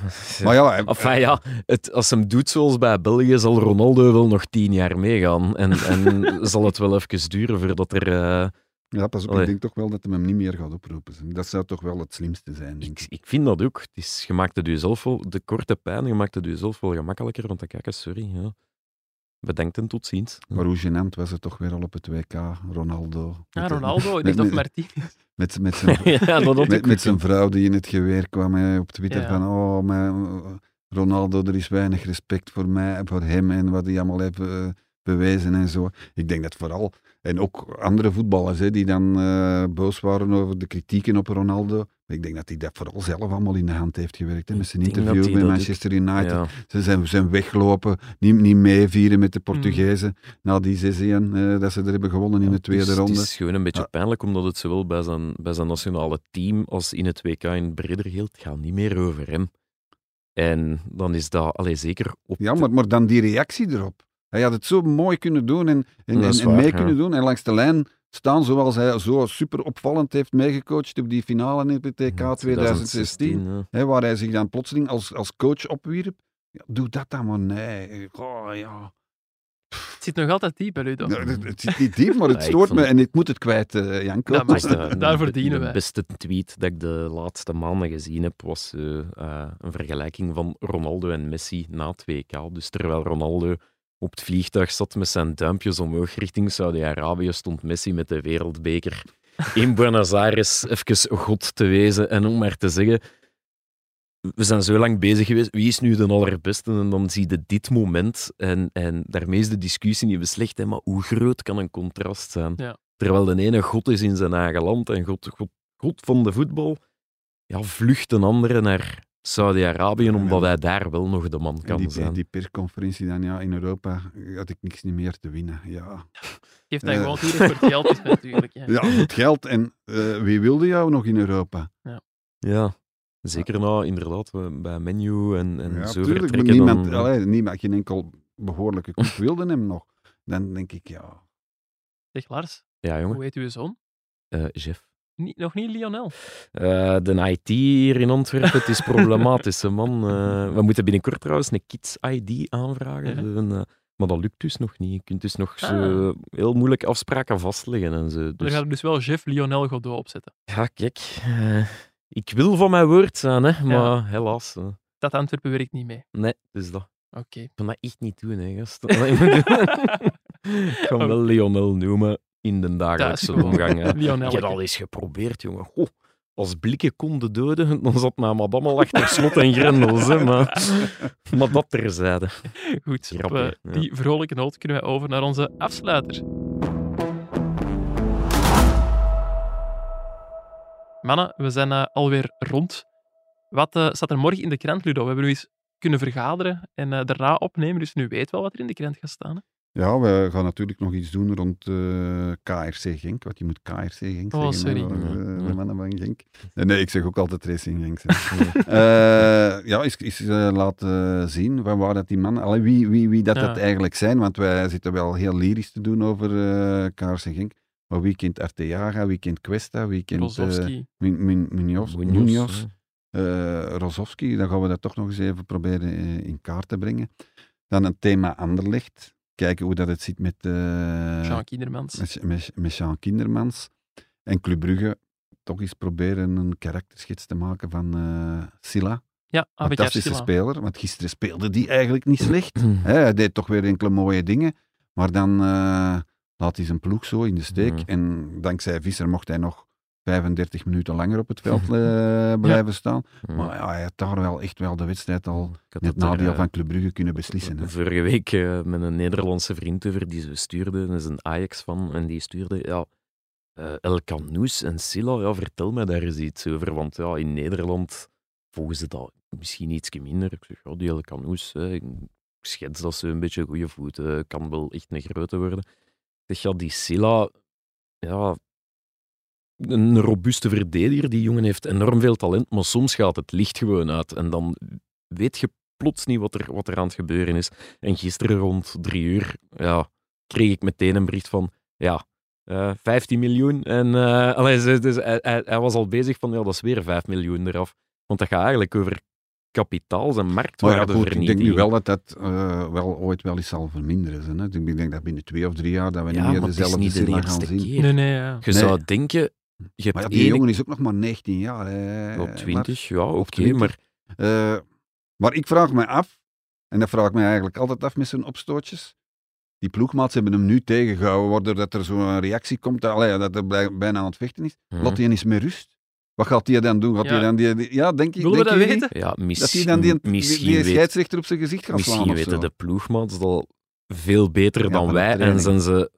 Maar ja, hij- Enfin ja, het, als hem doet zoals bij België, zal Ronaldo wel nog tien jaar meegaan. En, en [LAUGHS] zal het wel even duren voordat er... eh, Ja, pas op, Allee. ik denk toch wel dat hij hem niet meer gaat oproepen. Dat zou toch wel het slimste zijn, denk ik, ik. ik vind dat ook. Het is, je maakt het jezelf wel... De korte pijn, je maakt het jezelf wel gemakkelijker. Want dan kijk eens, sorry. Ja. Bedenkt en tot ziens. Maar hoe gênant was het toch weer al op het WK, Ronaldo. Ja, Met de- Ronaldo, ik met- dacht of met- Martinez. Met, met, zijn, ja, dat met, met zijn vrouw die in het geweer kwam hè, op Twitter Ja. van oh, mijn, Ronaldo, er is weinig respect voor mij, voor hem en wat hij allemaal heeft eh, bewezen en zo. Ik denk dat vooral En ook andere voetballers hè, die dan eh, boos waren over de kritieken op Ronaldo. Ik denk dat hij dat vooral zelf allemaal in de hand heeft gewerkt. Hè, met zijn interview dat Manchester United. Ja. Ze zijn, zijn weggelopen, niet, niet meevieren met de Portugezen. Na die 6-1 eh, dat ze er hebben gewonnen in de tweede Dus ronde. Het is gewoon een beetje Ja. pijnlijk, omdat het zowel bij zijn, bij zijn nationale team als in het WK in breder geldt, gaat niet meer over hem. En dan is dat allee, zeker op Ja, maar, maar dan die reactie erop. Hij had het zo mooi kunnen doen en, en, en, is en waar, mee ja. kunnen doen. En langs de lijn staan zoals hij zo super opvallend heeft meegecoacht op die finale in het TK 2016. ja. Hè, waar hij zich dan plotseling als, als coach opwierp. Ja, doe dat dan maar, nee. Oh, ja. Het zit nog altijd diep bij Ludo. Ja, het, het zit niet diep, maar het [LAUGHS] Ja, stoort me en ik moet het kwijt, eh, Janko. Dat mag. Dat is de- [LAUGHS] Daarvoor de- dienen de wij. beste tweet dat ik de laatste maanden gezien heb, was eh, eh, een vergelijking van Ronaldo en Messi na het WK. Dus terwijl Ronaldo op het vliegtuig zat met zijn duimpjes omhoog richting Saudi-Arabië, stond Messi met de wereldbeker in [LAUGHS] Buenos Aires even God te wezen. En om maar te zeggen, we zijn zo lang bezig geweest, wie is nu de allerbeste? En dan zie je dit moment en, en daarmee is de discussie niet beslecht, hè, maar hoe groot kan een contrast zijn? Ja. Terwijl de ene God is in zijn eigen land en God, God, God van de voetbal, ja, vlucht een andere naar Saudi-Arabië, omdat hij daar wel nog de man En kan die, zijn. die persconferentie dan, ja, in Europa had ik niks niet meer te winnen. Ja, [LAUGHS] Geeft hij Eh. gewoon voor het geld is natuurlijk. Ja. [LAUGHS] ja het geld. En eh, wie wilde jou nog in Europa? Ja, zeker na inderdaad eh, bij menu en, en ja, zo tuurlijk, maar niemand, dan, allee, niemand, geen enkel behoorlijke [LAUGHS] club wilde hem nog. Dan denk ik, ja... Zeg Lars, ja, jongen. hoe heet uw zoon? Eh, Jeff. Niet, nog niet Lionel. Eh, de IT hier in Antwerpen, het is [LAUGHS] problematisch, man. Eh, we moeten binnenkort trouwens een Kids-ID aanvragen. Ja. Een, eh, maar dat lukt dus nog niet. Je kunt dus nog zo Ah. heel moeilijk afspraken vastleggen en zo. Dan Dus, gaat er dus wel Jeff Lionel Godot opzetten. ja, kijk. ik wil van mijn woord zijn, hè, maar helaas. Dat Antwerpen werkt niet mee. nee, dus dat. Oké. Ik kan dat echt niet doen, hè, gast. [LAUGHS] [LAUGHS] ik hem wel Lionel noemen in de dagelijkse omgang. Hè. [LAUGHS] Lionel. Ik heb al eens geprobeerd, jongen. Goh, als blikken konden doden, dan zat mijn madame al achter slot en grendels. Hè, maar, [LAUGHS] maar dat terzijde. Goed, op Grappig, eh, ja. die vrolijke noot kunnen wij over naar onze afsluiter. Mannen, we zijn eh, alweer rond. Wat eh, staat er morgen in de krant, Ludo? We hebben nu eens kunnen vergaderen en daarna opnemen, dus nu weet wel wat er in de krant gaat staan. Hè? Ja, we gaan natuurlijk nog iets doen rond eh, KRC Genk. Want je moet KRC Genk Oh, zeggen. sorry. eh, Ja. de mannen van Genk. Nee, nee, ik zeg ook altijd Racing Genk. [LAUGHS] Eh, ja, is, is laten zien van waar dat die mannen... Allee, wie, wie, wie dat, Ja. dat eigenlijk zijn. Want wij zitten wel heel lyrisch te doen over eh KRC Genk. Maar wie kent Arteaga, wie kent Cuesta, wie kent Munoz, Rozovski. Dan gaan we dat toch nog eens even proberen in kaart te brengen. Dan een thema Anderlecht. Kijken hoe dat het zit met, eh Jean Kindermans. met, met, met Jean Kindermans. En Club Brugge toch eens proberen een karakterschets te maken van eh Silla. Ja, Fantastische Silla. speler, want gisteren speelde die eigenlijk niet slecht. [CLEARS THROAT] Hè, hij deed toch weer enkele mooie dingen, maar dan eh, laat hij zijn ploeg zo in de steek. Mhm. En dankzij Visser mocht hij nog 35 minuten langer op het veld eh, blijven staan. Maar ja, hij had daar wel echt wel de wedstrijd al met dat er, nadeel eh, van Club Brugge kunnen beslissen. Hè. Vorige week eh, met een Nederlandse vriend over die ze stuurde, dat is een Ajax van, en die stuurde, ja, eh El Canoes en Silla, ja, vertel mij daar eens iets over, want ja, in Nederland volgen ze dat misschien iets minder. Ik zeg, ja, die El Canoes, ik schets dat ze een beetje goede voeten, kan wel echt een grote worden. Ik zeg, ja, die Silla, ja, een robuuste verdediger, die jongen heeft enorm veel talent, maar soms gaat het licht gewoon uit en dan weet je plots niet wat er, wat er aan het gebeuren is. En gisteren rond drie uur ja, kreeg ik meteen een bericht van, ja, eh 15 miljoen. En eh, allee, ze- dus hij, hij, hij was al bezig van, ja, dat is weer 5 miljoen eraf. Want dat gaat eigenlijk over kapitaals- en Maar ja, ik denk nu wel dat dat eh, wel ooit wel eens zal verminderen. Hè. Ik denk dat binnen twee of drie jaar dat we Ja, niet meer dezelfde niet de gaan zien. keer. Nee, nee, ja. Je Nee. zou denken, je hebt Maar ja, die jongen is ook nog maar 19 jaar. Hè, op Lars. 20, ja, oké, 20. maar Eh, maar ik vraag me af, en dat vraag ik me eigenlijk altijd af met zijn opstootjes. Die ploegmaats hebben hem nu tegengehouden, waardoor dat er zo'n reactie komt, dat, allee, dat er bijna aan het vechten is. Mhm. Laat hij eens met rust. Wat gaat hij dan doen? Gaat Ja. hij dan die, die- ja, denk ik. Willen we denk dat je niet? weten? ja, Dat hij misschien, dan die, die, misschien die weet- scheidsrechter op zijn gezicht gaat slaan Misschien of zo. weten de ploegmaats dat al veel beter Ja, dan wij en zijn ze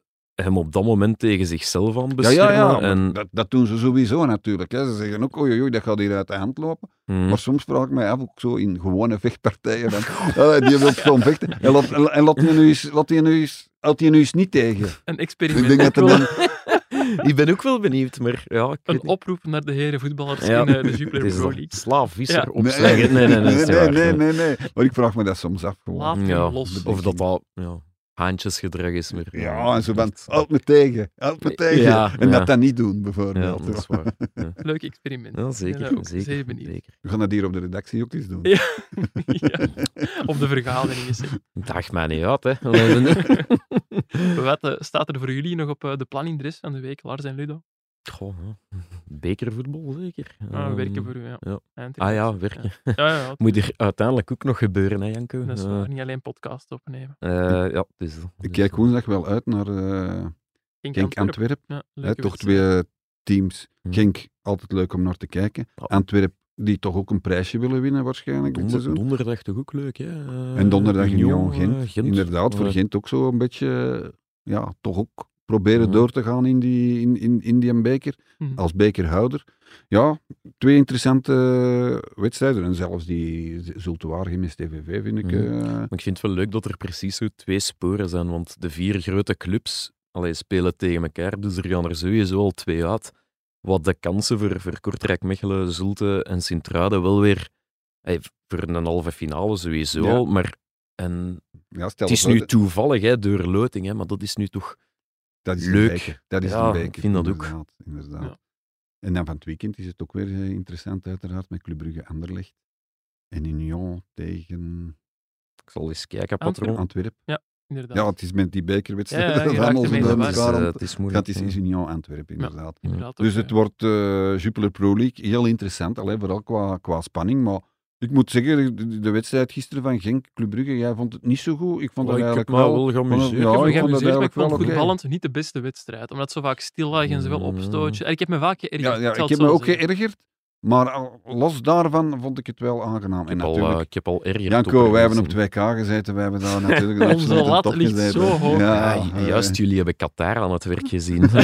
hem op dat moment tegen zichzelf aan beschermen. ja, ja. maar En, Dat, dat doen ze sowieso natuurlijk. Hè. Ze zeggen ook, oei, oei, dat gaat hier uit de hand lopen. Hmm. Maar soms vraag ik mij af, ook zo in gewone vechtpartijen, dan, ja, [LAUGHS] die wil gewoon vechten. En laat, en laat die nu eens, laat die nu eens, houdt die nu eens niet tegen. Een Ik experiment. denk dat Ik dan, [LAUGHS] ik ben ook wel benieuwd, maar ja, ik een oproep naar de heren voetballers Ja. in eh, de Jupiler Pro League. slaafvisser Ja. opzeggen. Nee, nee, nee. nee, nee, nee, nee. Maar ik vraag me dat soms af gewoon. Laat hem Ja, los. of dat dat ja, haantjesgedrag is. Maar, Ja, en zo van, houd me tegen, houd me tegen. Ja, en ja. dat dan niet doen, Ja, bijvoorbeeld. dat is waar. Ja, [LAUGHS] Leuk experiment. Ja, zeker. ook zeker, zeer benieuwd. zeker. We gaan dat hier op de redactie ook eens doen. Ja. [LAUGHS] Ja. Op de vergaderingen. Daag mij niet uit, hè. [LAUGHS] Wat eh, staat er voor jullie nog op eh, de planning de rest van de week, Lars en Ludo? Goh, ja. Bekervoetbal zeker. Ah, Ehm, werken voor u, ja. Ah ja, werken. Ja, ja, ja, [LAUGHS] Moet er uiteindelijk ook nog gebeuren, hè, Janko? dat is Eh, waar. Niet alleen podcast opnemen. eh, ja, dat. Ik Dus, kijk eh, woensdag wel uit naar eh Genk Genk Antwerpen. Ja, Hè, leuke toch twee teams. Hm. Genk, altijd leuk om naar te kijken. Ja. Antwerpen, die toch ook een prijsje willen winnen waarschijnlijk dit Donder- seizoen. donderdag toch ook leuk, hè? Eh, En donderdag Union eh, Gent. Inderdaad, voor Eh, Gent ook zo een beetje, ja, toch ook proberen Ja. door te gaan in die, in, in, in die beker. Hm. Als bekerhouder. Ja, twee interessante wedstrijden. En zelfs die Zulte Waregem met TVV vind ik... Mhm. eh, Maar ik vind het wel leuk dat er precies zo twee sporen zijn, want de vier grote clubs allee, spelen tegen elkaar, dus er gaan er sowieso al twee uit. Wat de kansen voor, voor Kortrijk, Mechelen, Zulte en Sint-Truiden wel weer hey, voor een halve finale sowieso Ja. al, maar en, ja, stel het is nu toevallig hè, door loting, hè, maar dat is nu toch... Dat is leuk. Een beker. Dat is Ja, een ik vind dat ook. inderdaad, inderdaad. Ja. En dan van het weekend is het ook weer eh, interessant uiteraard met Club Brugge Anderlecht. En Union tegen Ik zal eens kijken, patroon. Antwerpen. Inderdaad. Ja, het is met die bekerwedstrijden. Ja, ja, [LAUGHS] dat is, aan- het is Dat moeilijk. is, is Union Antwerpen, inderdaad. Inderdaad Dus ook, het wordt eh Jupiler Pro League heel interessant, alleen vooral qua, qua spanning. Maar ik moet zeggen, de, de wedstrijd gisteren van Genk, Club Brugge, jij vond het niet zo goed. Ik vond Oh, het eigenlijk wel... wel geamuseerd. ja, ik heb me ik vond het eigenlijk wel voetballend niet de beste wedstrijd. Omdat zo vaak stil lag en ze wel Mm. opstootje. En ik heb me vaak geërgerd. Ja, ik heb me ook zeggen. geërgerd, maar los daarvan vond ik het wel aangenaam. Ik En heb, al, natuurlijk, eh, ik heb al erger Janko, wij hebben op gezien. 2K gezeten, wij hebben daar [LAUGHS] natuurlijk Onze lat top ligt gezeten. zo hoog. Ja, eh, juist, jullie hebben Qatar aan het werk gezien. [LAUGHS]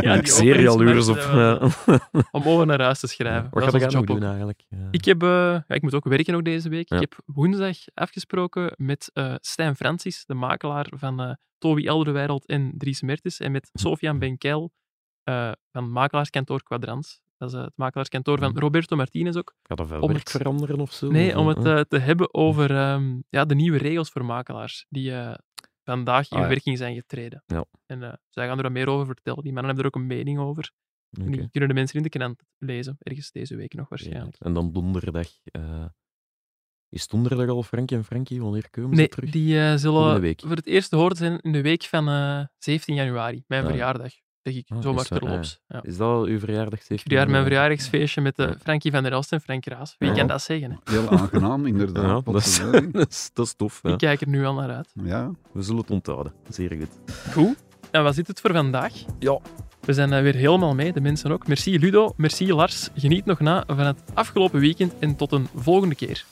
Ja, ik zeer jaloers op. ja. Om over naar huis te schrijven. Wat ga nog ook. doen eigenlijk? Ja. Ik, heb, eh, ja, ik moet ook werken nog deze week. Ja. Ik heb woensdag afgesproken met eh Stijn Francis, de makelaar van eh Toby Elderwereld en Dries Mertens, en met Sofian Benkel eh, van makelaarskantoor Quadrans. Dat is eh, het makelaarskantoor van Mhm. Roberto Martinez ook. Gaat dat Om werk het- veranderen of zo? Nee, Of, om het eh, te hebben over ehm, ja, de nieuwe regels voor makelaars die eh, vandaag in Ah, ja. werking zijn getreden. Ja. En eh, zij gaan er wat meer over vertellen. Die mannen hebben er ook een mening over. Oké. die kunnen de mensen in de krant lezen, ergens deze week nog waarschijnlijk. En dan donderdag. eh, is donderdag al Frankie en Frankie? Wanneer komen Nee, ze terug? die zullen voor het eerst te horen zijn in de week van eh 17 januari, mijn Ah, ja. verjaardag. Zeg ik Ah, zomaar is dat- terloops. Ja. Is dat uw verjaardag? 17 Verjaar, mijn verjaardagsfeestje met eh, Ja. Frankie van der Elst en Frank Raas. Wie Ja. kan dat zeggen? Hè? Heel aangenaam, inderdaad. Ja, dat is, potverdorie. [LAUGHS] dat is, dat is tof. Ja. Ik kijk er nu al naar uit. Ja, We zullen het onthouden. Zeer goed. Goed. En wat zit het voor vandaag? Ja. We zijn eh, weer helemaal mee, de mensen ook. Merci Ludo, merci Lars. Geniet nog na van het afgelopen weekend en tot een volgende keer.